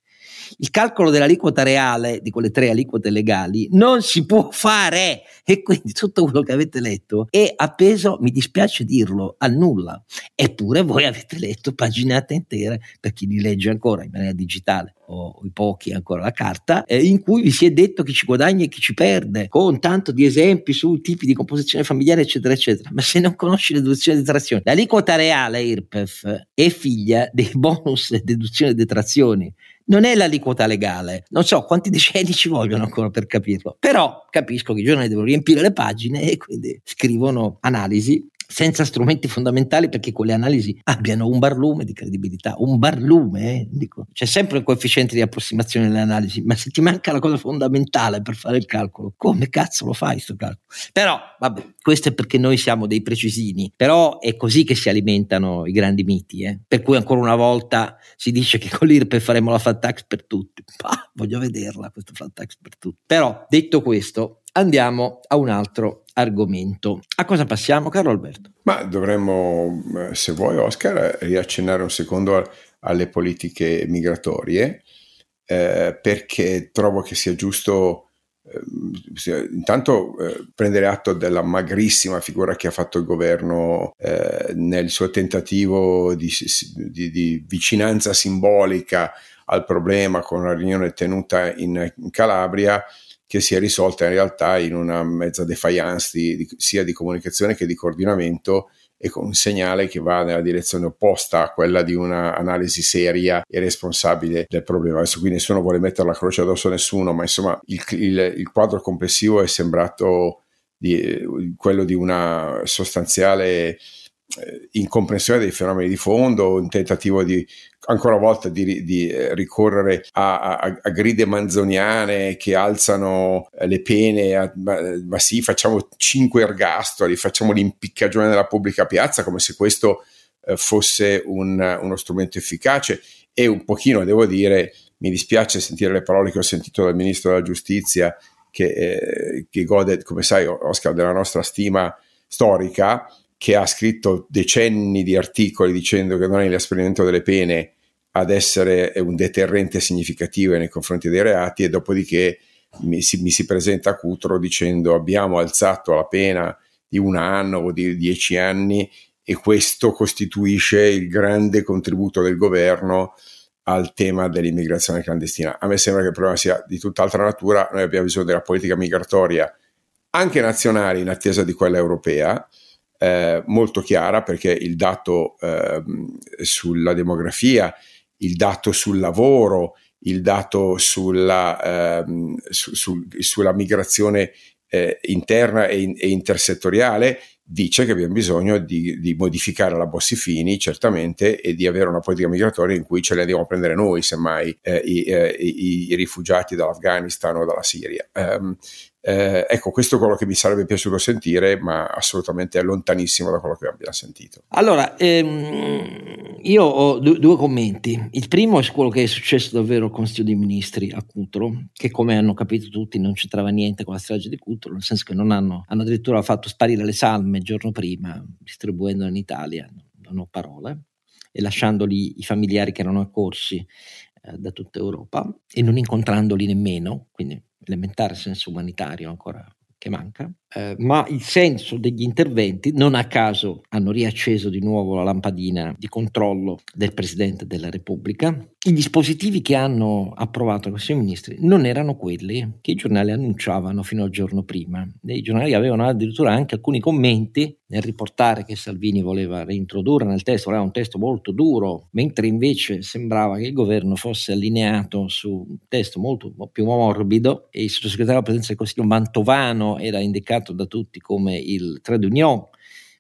il calcolo dell'aliquota reale di quelle tre aliquote legali non si può fare e quindi tutto quello che avete letto è appeso, mi dispiace dirlo, al nulla. Eppure voi avete letto paginate intere, per chi li legge ancora in maniera digitale o i pochi ancora la carta, eh, in cui vi si è detto chi ci guadagna e chi ci perde, con tanto di esempi su tipi di composizione familiare, eccetera, eccetera. Ma se non conosci le deduzioni e detrazioni, l'aliquota reale IRPEF è figlia dei bonus deduzioni e detrazioni non è l'aliquota legale. Non so quanti decenni ci vogliono ancora per capirlo, però capisco che i giornali devono riempire le pagine e quindi scrivono analisi senza strumenti fondamentali perché quelle analisi abbiano un barlume di credibilità, un barlume, eh? Dico, c'è sempre il coefficiente di approssimazione nelle analisi, ma se ti manca la cosa fondamentale per fare il calcolo, come cazzo lo fai sto calcolo? Però, vabbè, questo è perché noi siamo dei precisini, però è così che si alimentano i grandi miti, eh? per cui ancora una volta si dice che con l'IRPE faremo la flat tax per tutti, bah, voglio vederla questa flat tax per tutti. Però, detto questo, andiamo a un altro argomento. A cosa passiamo, caro Alberto? Ma dovremmo, eh, se vuoi, Oscar, riaccennare un secondo alle politiche migratorie, eh, perché trovo che sia giusto eh, intanto eh, prendere atto della magrissima figura che ha fatto il governo eh, nel suo tentativo di, di, di, vicinanza simbolica al problema con una riunione tenuta in, in Calabria che si è risolta in realtà in una mezza defiance di, sia di comunicazione che di coordinamento e con un segnale che va nella direzione opposta a quella di un'analisi seria e responsabile del problema. Adesso qui nessuno vuole mettere la croce addosso a nessuno, ma insomma il, il, il quadro complessivo è sembrato di, quello di una sostanziale eh, incomprensione dei fenomeni di fondo, un tentativo di ancora una volta di, di eh, ricorrere a, a, a, gride manzoniane che alzano eh, le pene, a, ma, ma, sì, facciamo cinque ergastoli, facciamo l'impiccagione nella pubblica piazza come se questo eh, fosse un, uno strumento efficace. E un pochino, devo dire, mi dispiace sentire le parole che ho sentito dal Ministro della Giustizia che, eh, che gode, come sai, Oscar, della nostra stima storica, che ha scritto decenni di articoli dicendo che non è l'esperimento delle pene ad essere un deterrente significativo nei confronti dei reati e dopodiché mi si, mi si presenta a Cutro dicendo abbiamo alzato la pena di un anno o di dieci anni e questo costituisce il grande contributo del governo al tema dell'immigrazione clandestina. A me sembra che il problema sia di tutt'altra natura, noi abbiamo bisogno della politica migratoria anche nazionale in attesa di quella europea, eh, molto chiara perché il dato eh, sulla demografia, il dato sul lavoro, il dato sulla, eh, su, su, sulla migrazione eh, interna e, e, intersettoriale dice che abbiamo bisogno di, di, modificare la Bossi-Fini certamente e di avere una politica migratoria in cui ce le andiamo a prendere noi semmai eh, i, eh, i, i, rifugiati dall'Afghanistan o dalla Siria. Um, eh, ecco, questo è quello che mi sarebbe piaciuto sentire, ma assolutamente è lontanissimo da quello che abbiamo sentito. Allora, ehm, io ho due, due, commenti. Il primo è quello che è successo davvero al Consiglio dei Ministri a Cutro, che come hanno capito tutti non c'entrava niente con la strage di Cutro, nel senso che non hanno, hanno addirittura fatto sparire le salme il giorno prima, distribuendole in Italia, non ho parole, e lasciandoli i familiari che erano accorsi eh, da tutta Europa e non incontrandoli nemmeno, quindi elementare senso umanitario ancora che manca, eh, ma il senso degli interventi, non a caso hanno riacceso di nuovo la lampadina di controllo del Presidente della Repubblica, i dispositivi che hanno approvato questi ministri non erano quelli che i giornali annunciavano fino al giorno prima. I giornali avevano addirittura anche alcuni commenti nel riportare che Salvini voleva reintrodurre nel testo, era un testo molto duro, mentre invece sembrava che il governo fosse allineato su un testo molto più morbido e il sottosegretario della Presidenza del Consiglio Mantovano era indicato da tutti come il trade union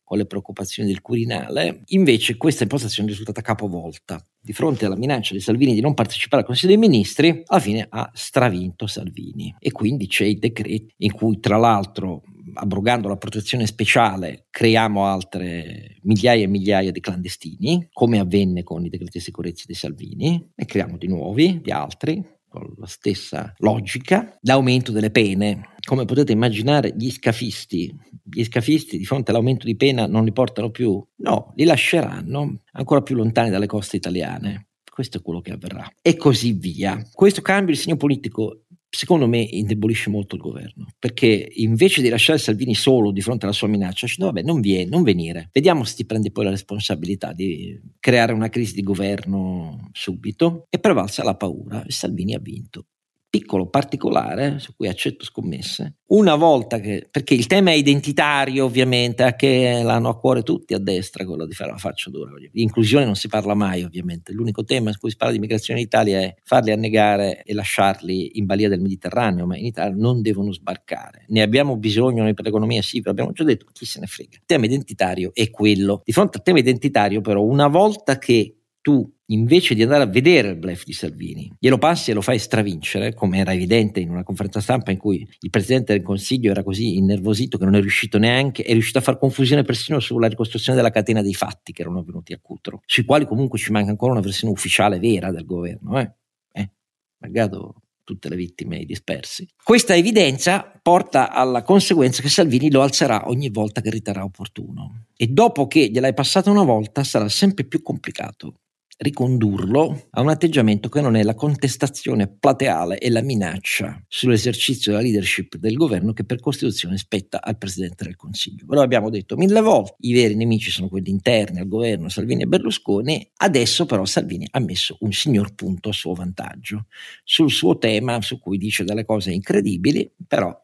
con le preoccupazioni del Quirinale, invece questa impostazione è risultata capovolta. Di fronte alla minaccia di Salvini di non partecipare al Consiglio dei Ministri, alla fine ha stravinto Salvini. E quindi c'è il decreto in cui, tra l'altro, abrogando la protezione speciale, creiamo altre migliaia e migliaia di clandestini, come avvenne con i decreti di sicurezza di Salvini, e creiamo di nuovi, di altri, con la stessa logica, l'aumento delle pene. Come potete immaginare, gli scafisti, gli scafisti di fronte all'aumento di pena non li portano più, no, li lasceranno ancora più lontani dalle coste italiane. Questo è quello che avverrà. E così via. Questo cambio di segno politico secondo me indebolisce molto il governo, perché invece di lasciare Salvini solo di fronte alla sua minaccia, dice, vabbè, non, viene, non venire, vediamo se ti prendi poi la responsabilità di creare una crisi di governo subito, e prevalsa la paura e Salvini ha vinto piccolo particolare su cui accetto scommesse. Una volta che, perché il tema è identitario ovviamente, che l'hanno a cuore tutti a destra quello di fare la faccia dura. Di inclusione non si parla mai ovviamente, l'unico tema su cui si parla di migrazione in Italia è farli annegare e lasciarli in balia del Mediterraneo, ma in Italia non devono sbarcare. Ne abbiamo bisogno noi per l'economia, sì, ve l'abbiamo già detto, chi se ne frega. Il tema identitario è quello. Di fronte al tema identitario però, una volta che tu invece di andare a vedere il blef di Salvini, glielo passi e lo fai stravincere, come era evidente in una conferenza stampa in cui il Presidente del Consiglio era così innervosito che non è riuscito neanche, è riuscito a far confusione persino sulla ricostruzione della catena dei fatti che erano avvenuti a Cutro, sui quali comunque ci manca ancora una versione ufficiale vera del governo. Eh? Eh? Magado tutte le vittime e i dispersi. Questa evidenza porta alla conseguenza che Salvini lo alzerà ogni volta che riterrà opportuno e dopo che gliel'hai passata una volta sarà sempre più complicato ricondurlo a un atteggiamento che non è la contestazione plateale e la minaccia sull'esercizio della leadership del governo che per Costituzione spetta al Presidente del Consiglio. Però abbiamo detto mille volte, i veri nemici sono quelli interni al governo, Salvini e Berlusconi, adesso però Salvini ha messo un signor punto a suo vantaggio sul suo tema su cui dice delle cose incredibili, però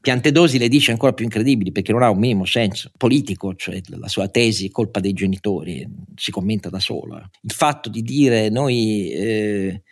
Piantedosi le dice ancora più incredibili perché non ha un minimo senso politico, cioè la sua tesi è colpa dei genitori, si commenta da sola. Il fatto di dire noi eh,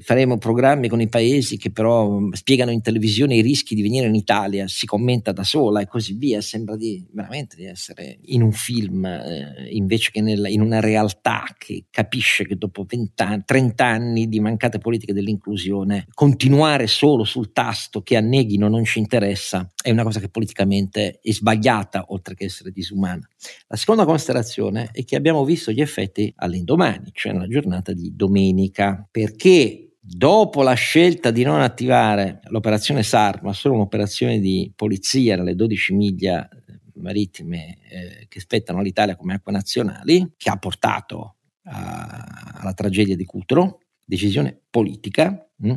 faremo programmi con i paesi che però mm, spiegano in televisione i rischi di venire in Italia, si commenta da sola e così via, sembra di, veramente di essere in un film eh, invece che nella, in una realtà che capisce che dopo 20 anni, 30 anni di mancate politiche dell'inclusione continuare solo sul tasto che anneghino non ci interessa è una cosa che politicamente è sbagliata oltre che essere disumana. La seconda considerazione è che abbiamo visto gli effetti all'indomani, cioè nella giornata di domenica, perché Dopo la scelta di non attivare l'operazione SAR, ma solo un'operazione di polizia nelle 12 miglia eh, marittime eh, che spettano all'Italia come acque nazionali, che ha portato a, alla tragedia di Cutro, decisione politica, mh,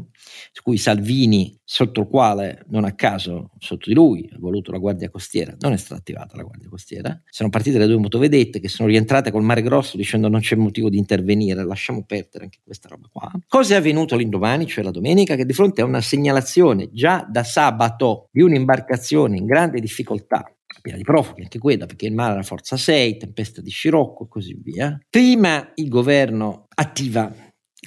su cui Salvini, sotto il quale non a caso sotto di lui ha voluto la Guardia Costiera, non è stata attivata la Guardia Costiera, sono partite le due motovedette che sono rientrate col Mare Grosso dicendo non c'è motivo di intervenire, lasciamo perdere anche questa roba qua. Cosa è avvenuto l'indomani, cioè la domenica, che di fronte a una segnalazione già da sabato di un'imbarcazione in grande difficoltà piena di profughi, anche quella perché il mare era forza 6, tempesta di scirocco e così via. Prima il governo attiva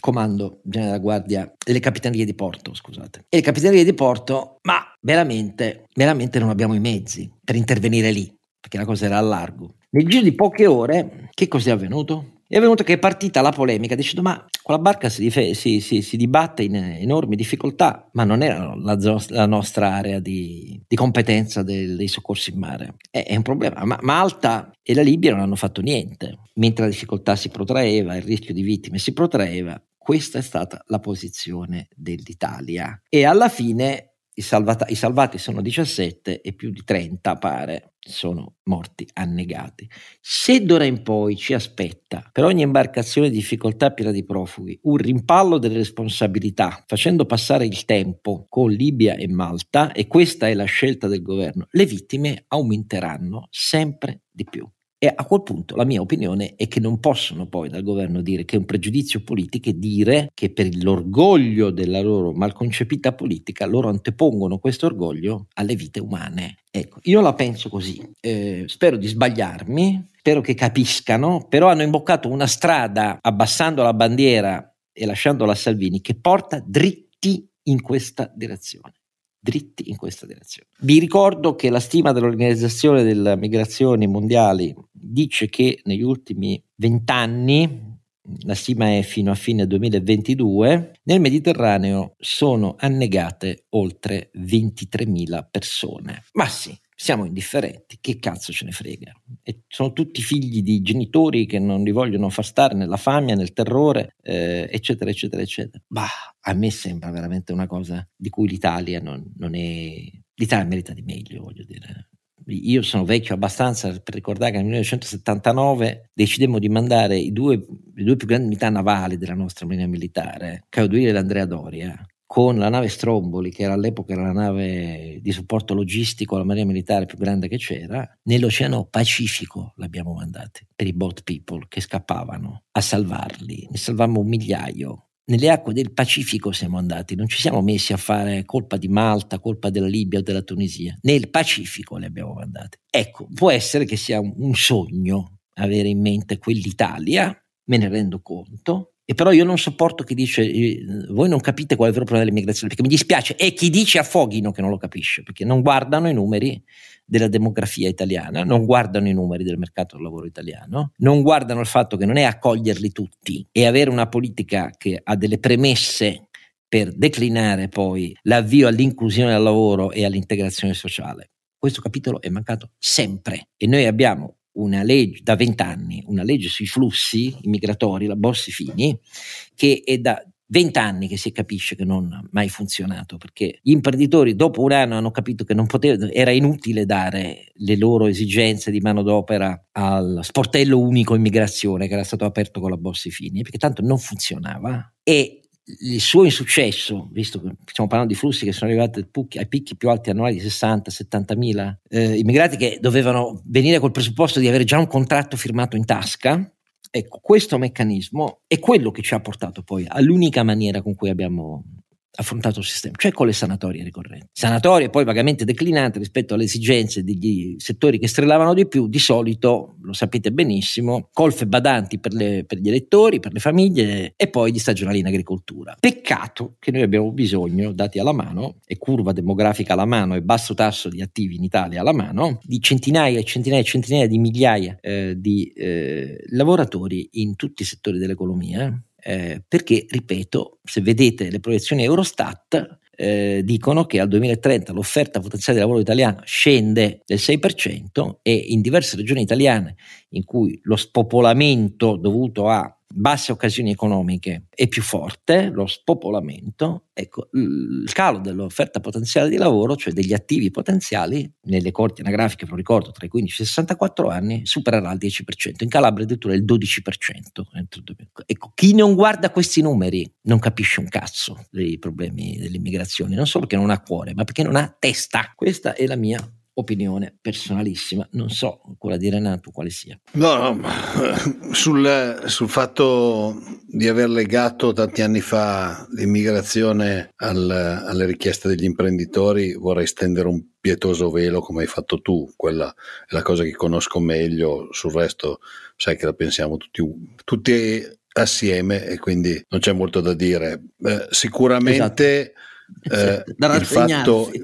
comando generale della guardia delle capitanerie di porto, scusate. E le capitanerie di porto, ma veramente, veramente non abbiamo i mezzi per intervenire lì, perché la cosa era a largo. Nel giro di poche ore, che cos'è avvenuto? È avvenuto che è partita la polemica dicendo ma con la barca si, dife- si, si, si dibatte in enormi difficoltà, ma non era la, la nostra area di, di competenza del, dei soccorsi in mare. È, è un problema. Ma Malta e la Libia non hanno fatto niente, mentre la difficoltà si protraeva, il rischio di vittime si protraeva. Questa è stata la posizione dell'Italia. E alla fine i, salvata- i, salvati sono 17 e più di 30 pare sono morti annegati. Se d'ora in poi ci aspetta per ogni imbarcazione di difficoltà piena di profughi un rimpallo delle responsabilità facendo passare il tempo con Libia e Malta e questa è la scelta del governo, le vittime aumenteranno sempre di più. E a quel punto la mia opinione è che non possono poi dal governo dire che è un pregiudizio politico e dire che per l'orgoglio della loro malconcepita politica loro antepongono questo orgoglio alle vite umane. Ecco, io la penso così. Eh, spero di sbagliarmi, spero che capiscano, però hanno imboccato una strada abbassando la bandiera e lasciandola a Salvini che porta dritti in questa direzione dritti in questa direzione. Vi ricordo che la stima dell'Organizzazione delle Migrazioni Mondiali dice che negli ultimi vent'anni, la stima è fino a fine 2022, nel Mediterraneo sono annegate oltre 23.000 persone. Ma sì, siamo indifferenti, che cazzo ce ne frega? E sono tutti figli di genitori che non li vogliono far stare nella fame, nel terrore, eh, eccetera, eccetera, eccetera. Bah, a me sembra veramente una cosa di cui l'Italia non, non è... L'Italia merita di meglio, voglio dire. Io sono vecchio abbastanza per ricordare che nel 1979 decidemmo di mandare due, le due più grandi unità navali della nostra marina militare, Duile e Andrea Doria, con la nave Stromboli, che era all'epoca la nave di supporto logistico alla Marina Militare più grande che c'era, nell'Oceano Pacifico l'abbiamo mandati per i boat people che scappavano a salvarli. Ne salvammo un migliaio. Nelle acque del Pacifico siamo andati, non ci siamo messi a fare colpa di Malta, colpa della Libia o della Tunisia. Nel Pacifico li abbiamo mandati. Ecco, può essere che sia un sogno avere in mente quell'Italia, me ne rendo conto, e però io non sopporto chi dice eh, voi non capite qual è il vero problema dell'immigrazione, perché mi dispiace, e chi dice a Foghino che non lo capisce, perché non guardano i numeri della demografia italiana, non guardano i numeri del mercato del lavoro italiano, non guardano il fatto che non è accoglierli tutti e avere una politica che ha delle premesse per declinare poi l'avvio all'inclusione al lavoro e all'integrazione sociale. Questo capitolo è mancato sempre e noi abbiamo una legge da vent'anni, una legge sui flussi immigratori, la Bossi Fini, che è da vent'anni che si capisce che non ha mai funzionato, perché gli imprenditori dopo un anno hanno capito che poteva, era inutile dare le loro esigenze di manodopera al sportello unico immigrazione che era stato aperto con la Bossi Fini, perché tanto non funzionava e il suo insuccesso, visto che stiamo parlando di flussi che sono arrivati ai picchi più alti annuali di 60-70 mila eh, immigrati che dovevano venire col presupposto di avere già un contratto firmato in tasca, ecco, questo meccanismo è quello che ci ha portato poi all'unica maniera con cui abbiamo affrontato il sistema, cioè con le sanatorie ricorrenti. Sanatorie poi vagamente declinate rispetto alle esigenze degli settori che strillavano di più, di solito, lo sapete benissimo, colfe badanti per, le, per gli elettori, per le famiglie e poi di stagionali in agricoltura. Peccato che noi abbiamo bisogno, dati alla mano, e curva demografica alla mano e basso tasso di attivi in Italia alla mano, di centinaia e centinaia e centinaia di migliaia eh, di eh, lavoratori in tutti i settori dell'economia eh, perché, ripeto, se vedete le proiezioni Eurostat, eh, dicono che al 2030 l'offerta potenziale di lavoro italiana scende del 6% e in diverse regioni italiane in cui lo spopolamento dovuto a basse occasioni economiche è più forte, lo spopolamento, ecco, il calo dell'offerta potenziale di lavoro, cioè degli attivi potenziali, nelle corti anagrafiche, lo ricordo, tra i 15 e i 64 anni, supererà il 10%, in Calabria addirittura il 12%. Ecco, chi non guarda questi numeri non capisce un cazzo dei problemi dell'immigrazione, non solo perché non ha cuore, ma perché non ha testa. Questa è la mia opinione personalissima, non so quella di Renato quale sia. No, no sul, sul, fatto di aver legato tanti anni fa l'immigrazione al, alle richieste degli imprenditori vorrei stendere un pietoso velo come hai fatto tu, quella è la cosa che conosco meglio, sul resto sai che la pensiamo tutti, tutti assieme e quindi non c'è molto da dire. Eh, sicuramente esatto. eh, il fatto...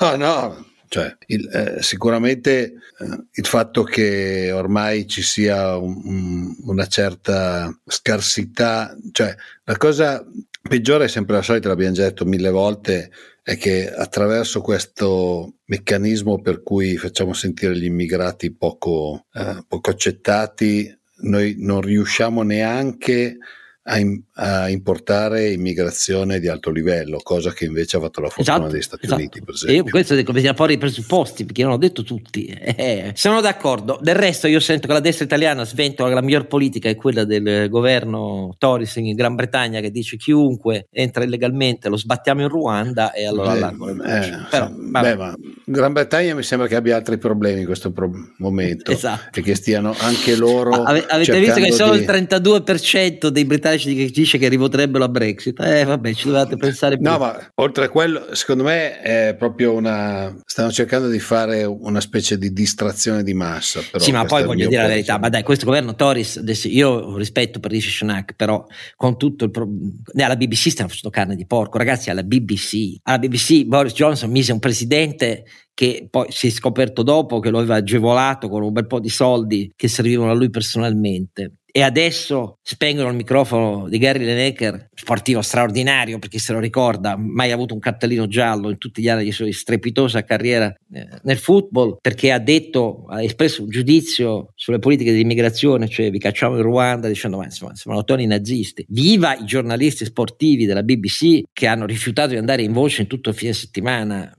No, no, cioè, il, eh, sicuramente eh, il fatto che ormai ci sia un, un, una certa scarsità, cioè la cosa peggiore è sempre la solita, l'abbiamo già detto mille volte, è che attraverso questo meccanismo per cui facciamo sentire gli immigrati poco, eh, poco accettati, noi non riusciamo neanche a a, in, a, importare immigrazione di alto livello, cosa che invece ha fatto la fortuna esatto, degli Stati esatto. Uniti, per esempio. Io questo dico, bisogna porre i presupposti, perché non ho detto tutti. Eh, sono d'accordo. Del resto io sento che la destra italiana sventola che la miglior politica è quella del governo Toris in Gran Bretagna che dice chiunque entra illegalmente lo sbattiamo in Ruanda e allora allargano le eh, Però, beh, ma Gran Bretagna mi sembra che abbia altri problemi in questo pro- momento esatto. e che stiano anche loro... Ave- avete visto che solo di... il 32% dei britannici che dice che rivoterebbero a Brexit. Eh, vabbè, ci dovete pensare più. No, ma oltre a quello, secondo me è proprio una. Stanno cercando di fare una specie di distrazione di massa. Però sì, ma poi voglio dire la verità. Ma dai, questo governo Toris, adesso io rispetto per Rishi Sunak, però con tutto il. Pro... alla BBC stanno facendo carne di porco. Ragazzi, alla BBC, alla BBC Boris Johnson mise un presidente che poi si è scoperto dopo che lo aveva agevolato con un bel po' di soldi che servivano a lui personalmente e adesso spengono il microfono di Gary Lineker, sportivo straordinario perché se lo ricorda, mai avuto un cartellino giallo in tutti gli anni di sua strepitosa carriera eh, nel football, perché ha detto, ha espresso un giudizio sulle politiche di immigrazione, cioè vi cacciamo in Ruanda dicendo ma insomma sono toni nazisti. Viva i giornalisti sportivi della BBC che hanno rifiutato di andare in voce in tutto il fine settimana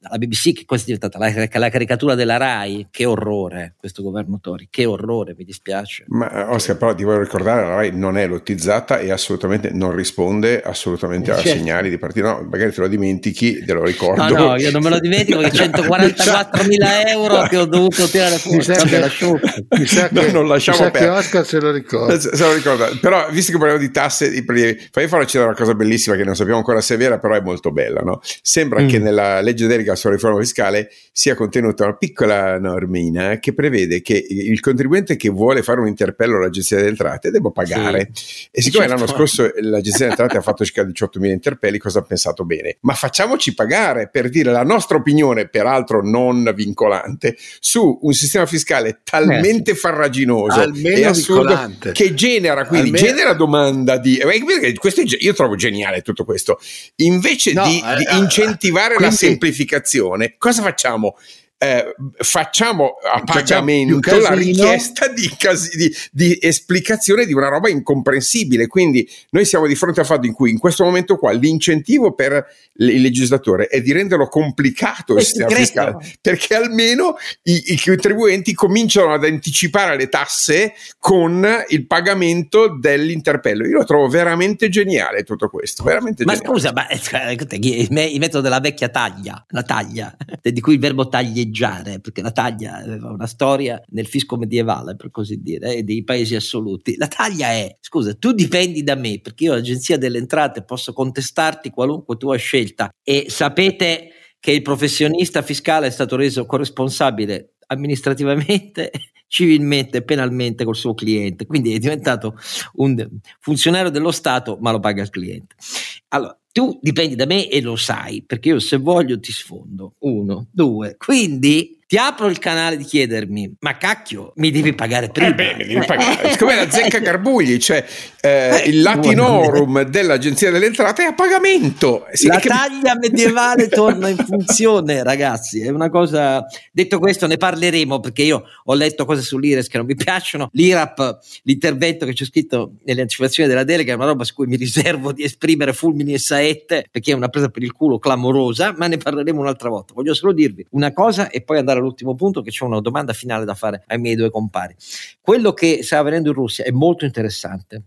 la BBC che cosa è diventata? La, la, caricatura della RAI, che orrore questo governo Tori, che orrore, mi dispiace. Ma eh, Oscar, però ti voglio ricordare, la RAI non è lottizzata e assolutamente non risponde assolutamente certo. a segnali di partito, no, magari te lo dimentichi, te lo ricordo. No, no, io non me lo dimentico perché 144 mila euro che ho dovuto tirare fuori, mi sa che, mi sa che, no, non lasciamo mi sa che Oscar se lo ricorda. Se, se lo ricorda. Però visto che parliamo di tasse, di fai farci una cosa bellissima che non sappiamo ancora se è vera, però è molto bella, no? Sembra mm. che nella legge delega sulla riforma fiscale sia contenuta una piccola normina che prevede che il contribuente che vuole fare un interpello all'agenzia delle entrate debba pagare. Sì. E siccome certo. l'anno scorso l'agenzia delle entrate ha fatto circa 18.000 interpelli, cosa ha pensato bene? Ma facciamoci pagare per dire la nostra opinione, peraltro non vincolante, su un sistema fiscale talmente eh, farraginoso Almeno e assurdo vincolante. che genera quindi Almeno... genera domanda di eh, questo è, io trovo geniale tutto questo invece no, di, eh, di, incentivare quindi... la semplificazione cosa facciamo? Eh, facciamo a pagamento la richiesta di, casi, di, di, esplicazione di una roba incomprensibile. Quindi noi siamo di fronte al fatto in cui in questo momento qua l'incentivo per il legislatore è di renderlo complicato il sistema fiscale, perché almeno i, i contribuenti cominciano ad anticipare le tasse con il pagamento dell'interpello. Io lo trovo veramente geniale tutto questo. Veramente ma geniale. scusa, ma eh, il metodo della vecchia taglia, la taglia, di cui il verbo taglieggiare, perché la taglia aveva una storia nel fisco medievale, per così dire, e dei paesi assoluti. La taglia è, scusa, tu dipendi da me, perché io, Agenzia delle Entrate, posso contestarti qualunque tua scelta e sapete che il professionista fiscale è stato reso corresponsabile amministrativamente, civilmente e penalmente col suo cliente, quindi è diventato un funzionario dello Stato, ma lo paga il cliente. Allora, tu dipendi da me e lo sai, perché io se voglio ti sfondo. Uno, due. Quindi ti apro il canale di chiedermi, ma cacchio, mi devi pagare prima. Eh beh, mi devi pagare. Siccome la zecca Garbugli, cioè eh, il latinorum dell'Agenzia delle Entrate è a pagamento. Sì, la che... taglia medievale torna in funzione, ragazzi. È una cosa. Detto questo, ne parleremo perché io ho letto cose sull'IRES che non mi piacciono. L'IRAP, l'intervento che c'è scritto nelle anticipazioni della delega, è una roba su cui mi riservo di esprimere fulmini e saette perché è una presa per il culo clamorosa, ma ne parleremo un'altra volta. Voglio solo dirvi una cosa e poi andare all'ultimo punto che c'è una domanda finale da fare ai miei due compari. Quello che sta avvenendo in Russia è molto interessante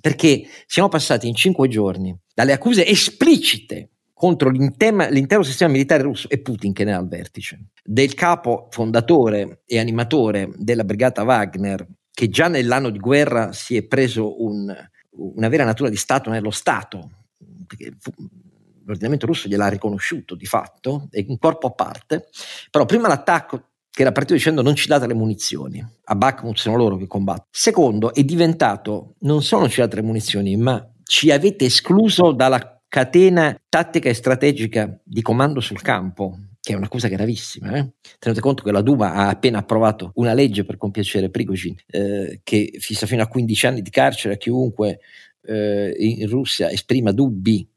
perché siamo passati in cinque giorni dalle accuse esplicite contro l'intero sistema militare russo e Putin che ne ha al vertice, del capo fondatore e animatore della brigata Wagner, che già nell'anno di guerra si è preso un, una vera natura di Stato nello Stato, perché l'ordinamento russo gliel'ha riconosciuto di fatto, è un corpo a parte, però prima l'attacco che era partito dicendo non ci date le munizioni, a Bakhmut sono loro che combattono. Secondo, è diventato non solo ci date le munizioni, ma ci avete escluso dalla catena tattica e strategica di comando sul campo, che è una cosa gravissima. Eh? Tenete conto che la Duma ha appena approvato una legge per compiacere Prigozhin, eh, che fissa fino a 15 anni di carcere a chiunque eh, in Russia esprima dubbi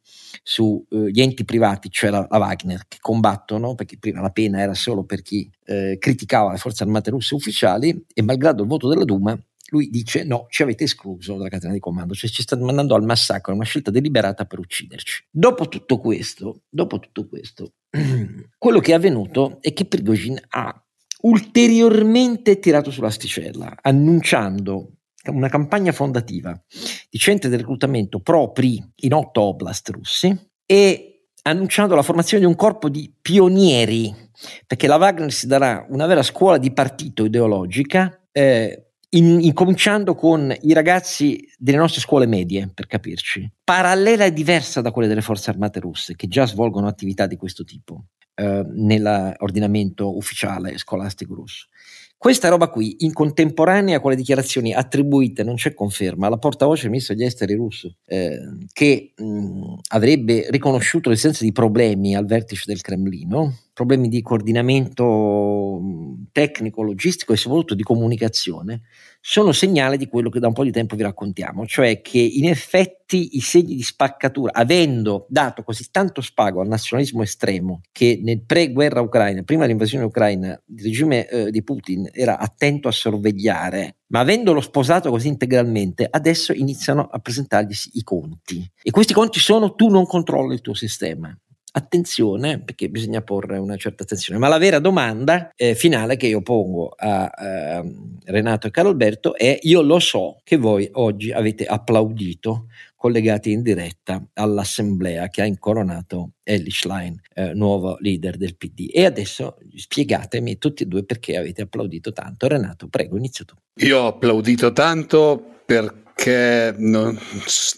sugli eh, enti privati, cioè la, la, Wagner, che combattono, perché prima la pena era solo per chi eh, criticava le forze armate russe ufficiali, e malgrado il voto della Duma, lui dice no, ci avete escluso dalla catena di comando, cioè ci state mandando al massacro, è una scelta deliberata per ucciderci. Dopo tutto questo, dopo tutto questo, quello che è avvenuto è che Prigozhin ha ulteriormente tirato sull'asticella, annunciando una campagna fondativa di centri di reclutamento propri in otto oblast russi e annunciando la formazione di un corpo di pionieri, perché la Wagner si darà una vera scuola di partito ideologica, eh, in, incominciando con i ragazzi delle nostre scuole medie, per capirci, parallela e diversa da quelle delle forze armate russe, che già svolgono attività di questo tipo eh, nell'ordinamento ufficiale scolastico russo. Questa roba qui, in contemporanea con le dichiarazioni attribuite, non c'è conferma, alla portavoce del ministro degli esteri russo, eh, che mh, avrebbe riconosciuto l'esistenza di problemi al vertice del Cremlino, problemi di coordinamento tecnico, logistico e soprattutto di comunicazione, sono segnale di quello che da un po' di tempo vi raccontiamo, cioè che in effetti i segni di spaccatura, avendo dato così tanto spago al nazionalismo estremo, che nel pre-guerra ucraina, prima dell'invasione ucraina, il regime eh, di Putin era attento a sorvegliare, ma avendolo sposato così integralmente, adesso iniziano a presentargli i conti. E questi conti sono tu non controlli il tuo sistema attenzione, perché bisogna porre una certa attenzione. Ma la vera domanda eh, finale che io pongo a eh, Renato e Carlo Alberto è: io lo so che voi oggi avete applaudito collegati in diretta all'assemblea che ha incoronato Ellie Schlein, eh, nuovo leader del PD. E adesso spiegatemi tutti e due perché avete applaudito tanto. Renato, prego, inizio tu. Io ho applaudito tanto per che non,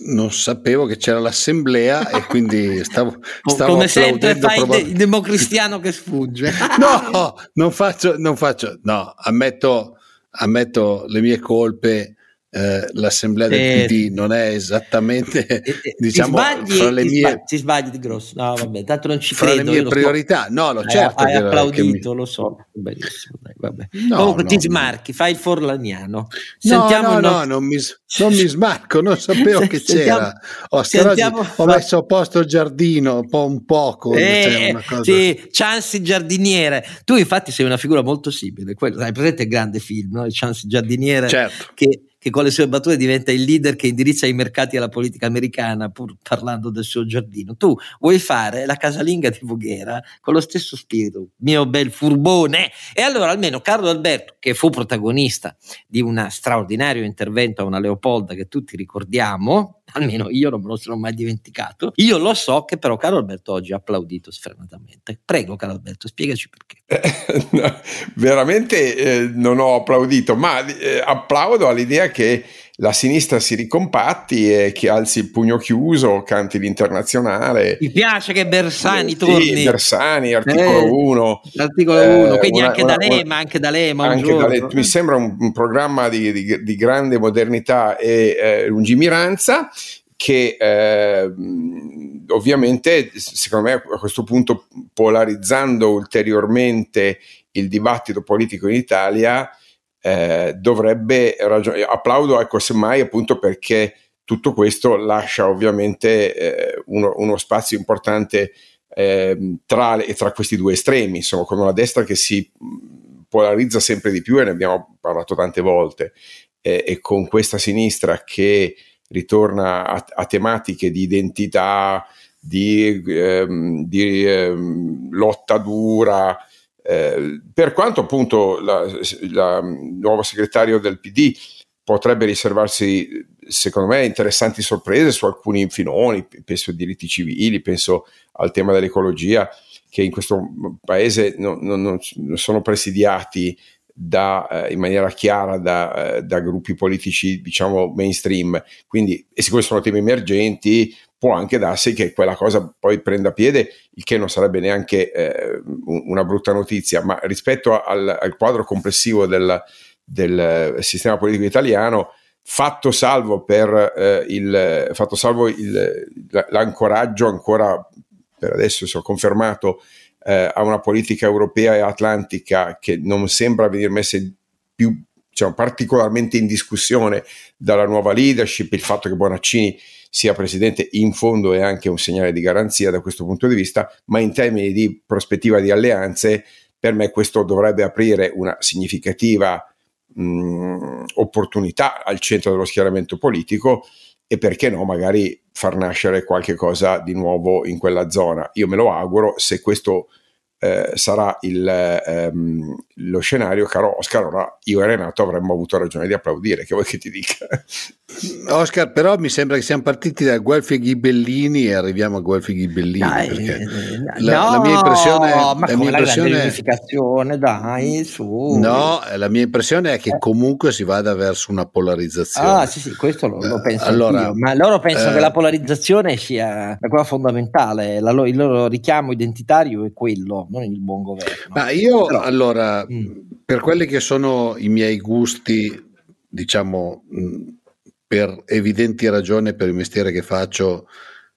non, sapevo che c'era l'assemblea e quindi stavo, stavo come sempre fai probab- il democristiano che sfugge. No non faccio non faccio no ammetto ammetto le mie colpe eh, l'assemblea del eh, PD non è esattamente eh, eh, diciamo sbagli, fra le mie sbagli, ti sbagli di grosso no vabbè tanto non ci fra credo le mie priorità so. no lo hai, certo hai applaudito mi... lo so benissimo dai, vabbè. No, comunque no, ti smarchi fai il forlaniano Sentiamo no no, no non, mi, non mi smarco non sapevo che c'era oh, sentiamo, ho messo a posto il giardino un po' un poco eh, cosa... sì, Chansi giardiniere tu infatti sei una figura molto simile quello, hai presente il grande film no? il Chansi giardiniere certo. che che con le sue battute diventa il leader che indirizza i mercati alla politica americana, pur parlando del suo giardino. Tu vuoi fare la casalinga di Voghera con lo stesso spirito, mio bel furbone. E allora almeno Carlo Alberto, che fu protagonista di un straordinario intervento a una Leopolda che tutti ricordiamo, almeno io non me lo sono mai dimenticato. Io lo so che però Carlo Alberto oggi ha applaudito sfrenatamente. Prego Carlo Alberto, spiegaci perché. veramente eh, non ho applaudito, ma eh, applaudo all'idea che la sinistra si ricompatti e che alzi il pugno chiuso, canti l'internazionale. Mi piace che Bersani eh, torni. Sì, Bersani, articolo 1. Eh, articolo 1, eh, quindi una, anche, una, D'Alema, anche D'Alema, anche D'Alema. Mi sembra un, un programma di, di, di, grande modernità e eh, lungimiranza che eh, ovviamente, secondo me, a questo punto polarizzando ulteriormente il dibattito politico in Italia, eh, dovrebbe ragionare. Applaudo, ecco, semmai appunto perché tutto questo lascia ovviamente eh, uno, uno, spazio importante eh, tra, tra, questi due estremi, insomma, con una destra che si polarizza sempre di più e ne abbiamo parlato tante volte, e con questa sinistra che ritorna a, a tematiche di identità, di, ehm, di ehm, lotta dura, eh, per quanto appunto la, la nuovo segretario del PD potrebbe riservarsi, secondo me, interessanti sorprese su alcuni filoni, penso ai diritti civili, penso al tema dell'ecologia, che in questo paese non, non, non sono presidiati da, eh, in maniera chiara da, eh, da, gruppi politici, diciamo, mainstream. Quindi, e siccome sono temi emergenti, può anche darsi che quella cosa poi prenda piede, il che non sarebbe neanche eh, una brutta notizia, ma rispetto al, al quadro complessivo del, del, sistema politico italiano, fatto salvo, per, eh, il, fatto salvo il, l'ancoraggio ancora per adesso so, confermato eh, a una politica europea e atlantica che non sembra venire messa più diciamo, particolarmente in discussione dalla nuova leadership, il fatto che Bonaccini sia presidente in fondo è anche un segnale di garanzia da questo punto di vista, ma in termini di prospettiva di alleanze, per me questo dovrebbe aprire una significativa mh, opportunità al centro dello schieramento politico e perché no, magari far nascere qualche cosa di nuovo in quella zona. Io me lo auguro, se questo eh, sarà il, ehm, lo scenario, caro Oscar, ora io e Renato avremmo avuto ragione di applaudire, che vuoi che ti dica? Oscar, però mi sembra che siamo partiti da Guelfi e Ghibellini e arriviamo a Guelfi e Ghibellini. Dai, eh, la, no, la, mia impressione, ma la mia impressione dai, su. No, la mia impressione è che comunque si vada verso una polarizzazione. Ah, sì, sì, questo lo, lo penso allora, anch'io, ma loro pensano eh, che la polarizzazione sia la cosa fondamentale, la, il loro richiamo identitario è quello non il buon governo. Ma io Però, allora, mh. Mm. per quelli che sono i miei gusti, diciamo, mh, per evidenti ragioni, per il mestiere che faccio,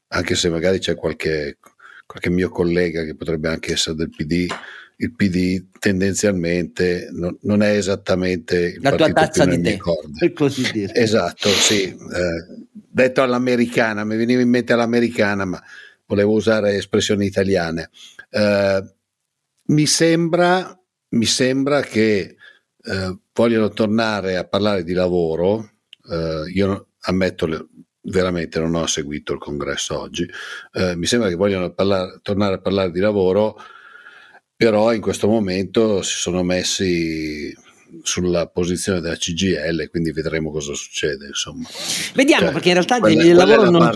anche se magari c'è qualche, qualche mio collega che potrebbe anche essere del PD, il PD tendenzialmente non, non è esattamente il la tua tazza di tè, per così dire. Esatto, sì. Eh, detto all'americana, mi veniva in mente all'americana, ma volevo usare espressioni italiane. Eh, mi sembra, mi sembra che eh, vogliono tornare a parlare di lavoro. Eh, io ammetto veramente non ho seguito il congresso oggi. Eh, mi sembra che vogliono parlare, tornare a parlare di lavoro, però in questo momento si sono messi sulla posizione della CGL, quindi vedremo cosa succede. Insomma. Vediamo, cioè, perché in realtà quella, il lavoro non,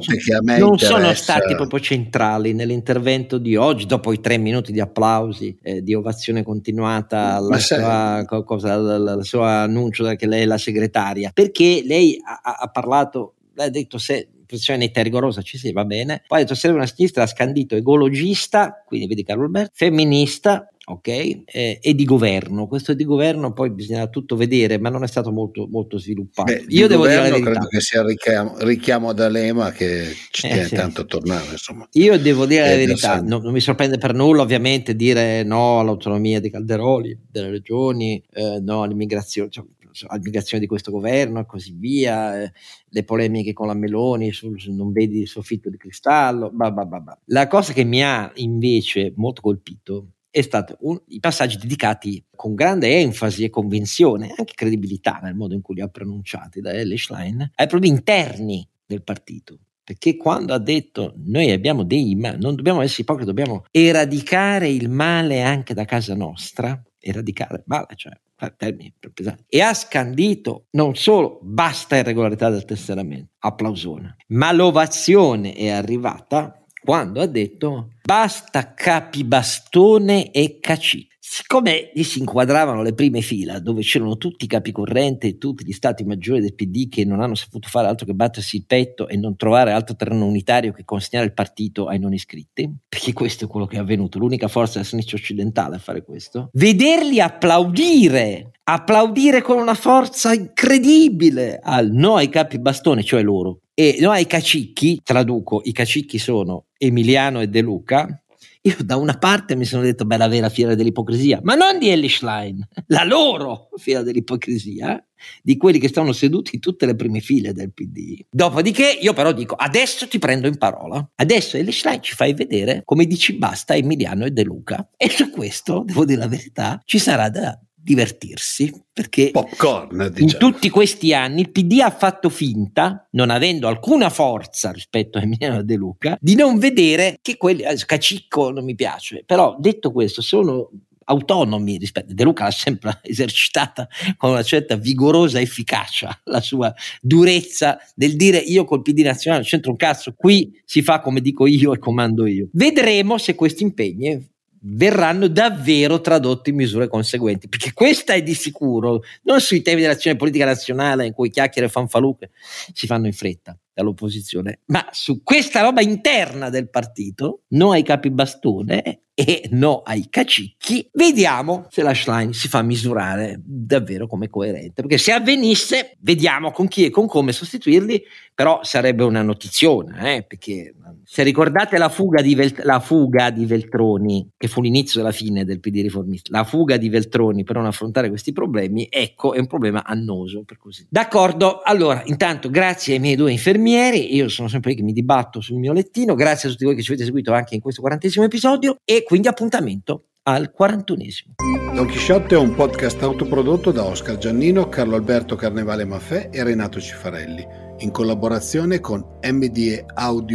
non sono stati proprio centrali nell'intervento di oggi, dopo i tre minuti di applausi, eh, di ovazione continuata al suo annuncio che lei è la segretaria, perché lei ha, ha parlato, ha detto se posizione netta e rigorosa ci si va bene. Poi ha detto serve una sinistra, ha scandito ecologista, quindi vedi Carlo Alberto, femminista, ok? Eh, e di governo. Questo di governo poi bisogna tutto vedere, ma non è stato molto, molto sviluppato. Beh, Io devo dire la verità. credo che sia richiamo, richiamo ad Alema che ci eh, tiene sì. tanto a tornare. Insomma. Io devo dire la verità, non, non, mi sorprende per nulla ovviamente dire no all'autonomia dei Calderoli, delle regioni, eh, no all'immigrazione. Cioè, all'immigrazione di questo governo e così via, eh, le polemiche con la Meloni sul, sul non vedi il soffitto di cristallo, bah bah bah La cosa che mi ha invece molto colpito è stato un, i passaggi dedicati con grande enfasi e convinzione, anche credibilità nel modo in cui li ha pronunciati da Ellie Schlein, ai problemi interni del partito. Perché quando ha detto noi abbiamo dei mali, non dobbiamo essere ipocriti, dobbiamo eradicare il male anche da casa nostra, eradicare il male, cioè termini pesanti, e ha scandito non solo basta irregolarità del tesseramento, applausone, ma l'ovazione è arrivata quando ha detto basta capibastone e caci. Siccome gli si inquadravano le prime fila, dove c'erano tutti i capicorrente e tutti gli stati maggiori del PD che non hanno saputo fare altro che battersi il petto e non trovare altro terreno unitario che consegnare il partito ai non iscritti, perché questo è quello che è avvenuto, l'unica forza della sinistra occidentale a fare questo, vederli applaudire applaudire con una forza incredibile al no ai capi bastone, cioè loro, e no ai cacicchi, traduco, i cacicchi sono Emiliano e De Luca, io da una parte mi sono detto, beh, la vera fiera dell'ipocrisia, ma non di Ellie Schlein, la loro fiera dell'ipocrisia, di quelli che stanno seduti in tutte le prime file del PD. Dopodiché io però dico, adesso ti prendo in parola. Adesso Ellie Schlein ci fai vedere come dici basta Emiliano e De Luca. E su questo, devo dire la verità, ci sarà da divertirsi perché Popcorn, diciamo. in tutti questi anni il PD ha fatto finta, non avendo alcuna forza rispetto a Emiliano De Luca, di non vedere che quelli, eh, Cacicco non mi piace, però detto questo sono autonomi rispetto De Luca l'ha sempre esercitata con una certa vigorosa efficacia la sua durezza del dire io col PD nazionale non c'entro un cazzo qui si fa come dico io e comando io vedremo se questi impegni verranno davvero tradotti in misure conseguenti, perché questa è di sicuro, non sui temi dell'azione politica nazionale in cui chiacchiere e fanfaluche si fanno in fretta dall'opposizione, ma su questa roba interna del partito, no ai capi bastone e no ai cacicchi, vediamo se la Schlein si fa misurare davvero come coerente, perché se avvenisse, vediamo con chi e con come sostituirli, però sarebbe una notizione, eh, perché se ricordate la fuga, di Vel- la fuga di Veltroni, che fu l'inizio della fine del PD riformista, la fuga di Veltroni per non affrontare questi problemi, ecco, è un problema annoso, per così. D'accordo, allora, intanto grazie ai miei due infermieri, io sono sempre lì che mi dibatto sul mio lettino, grazie a tutti voi che ci avete seguito anche in questo quarantesimo episodio e quindi appuntamento al quarantunesimo. Don Chisciotte è un podcast autoprodotto da Oscar Giannino, Carlo Alberto Carnevale Maffè e Renato Cifarelli, in collaborazione con mdeaudio.com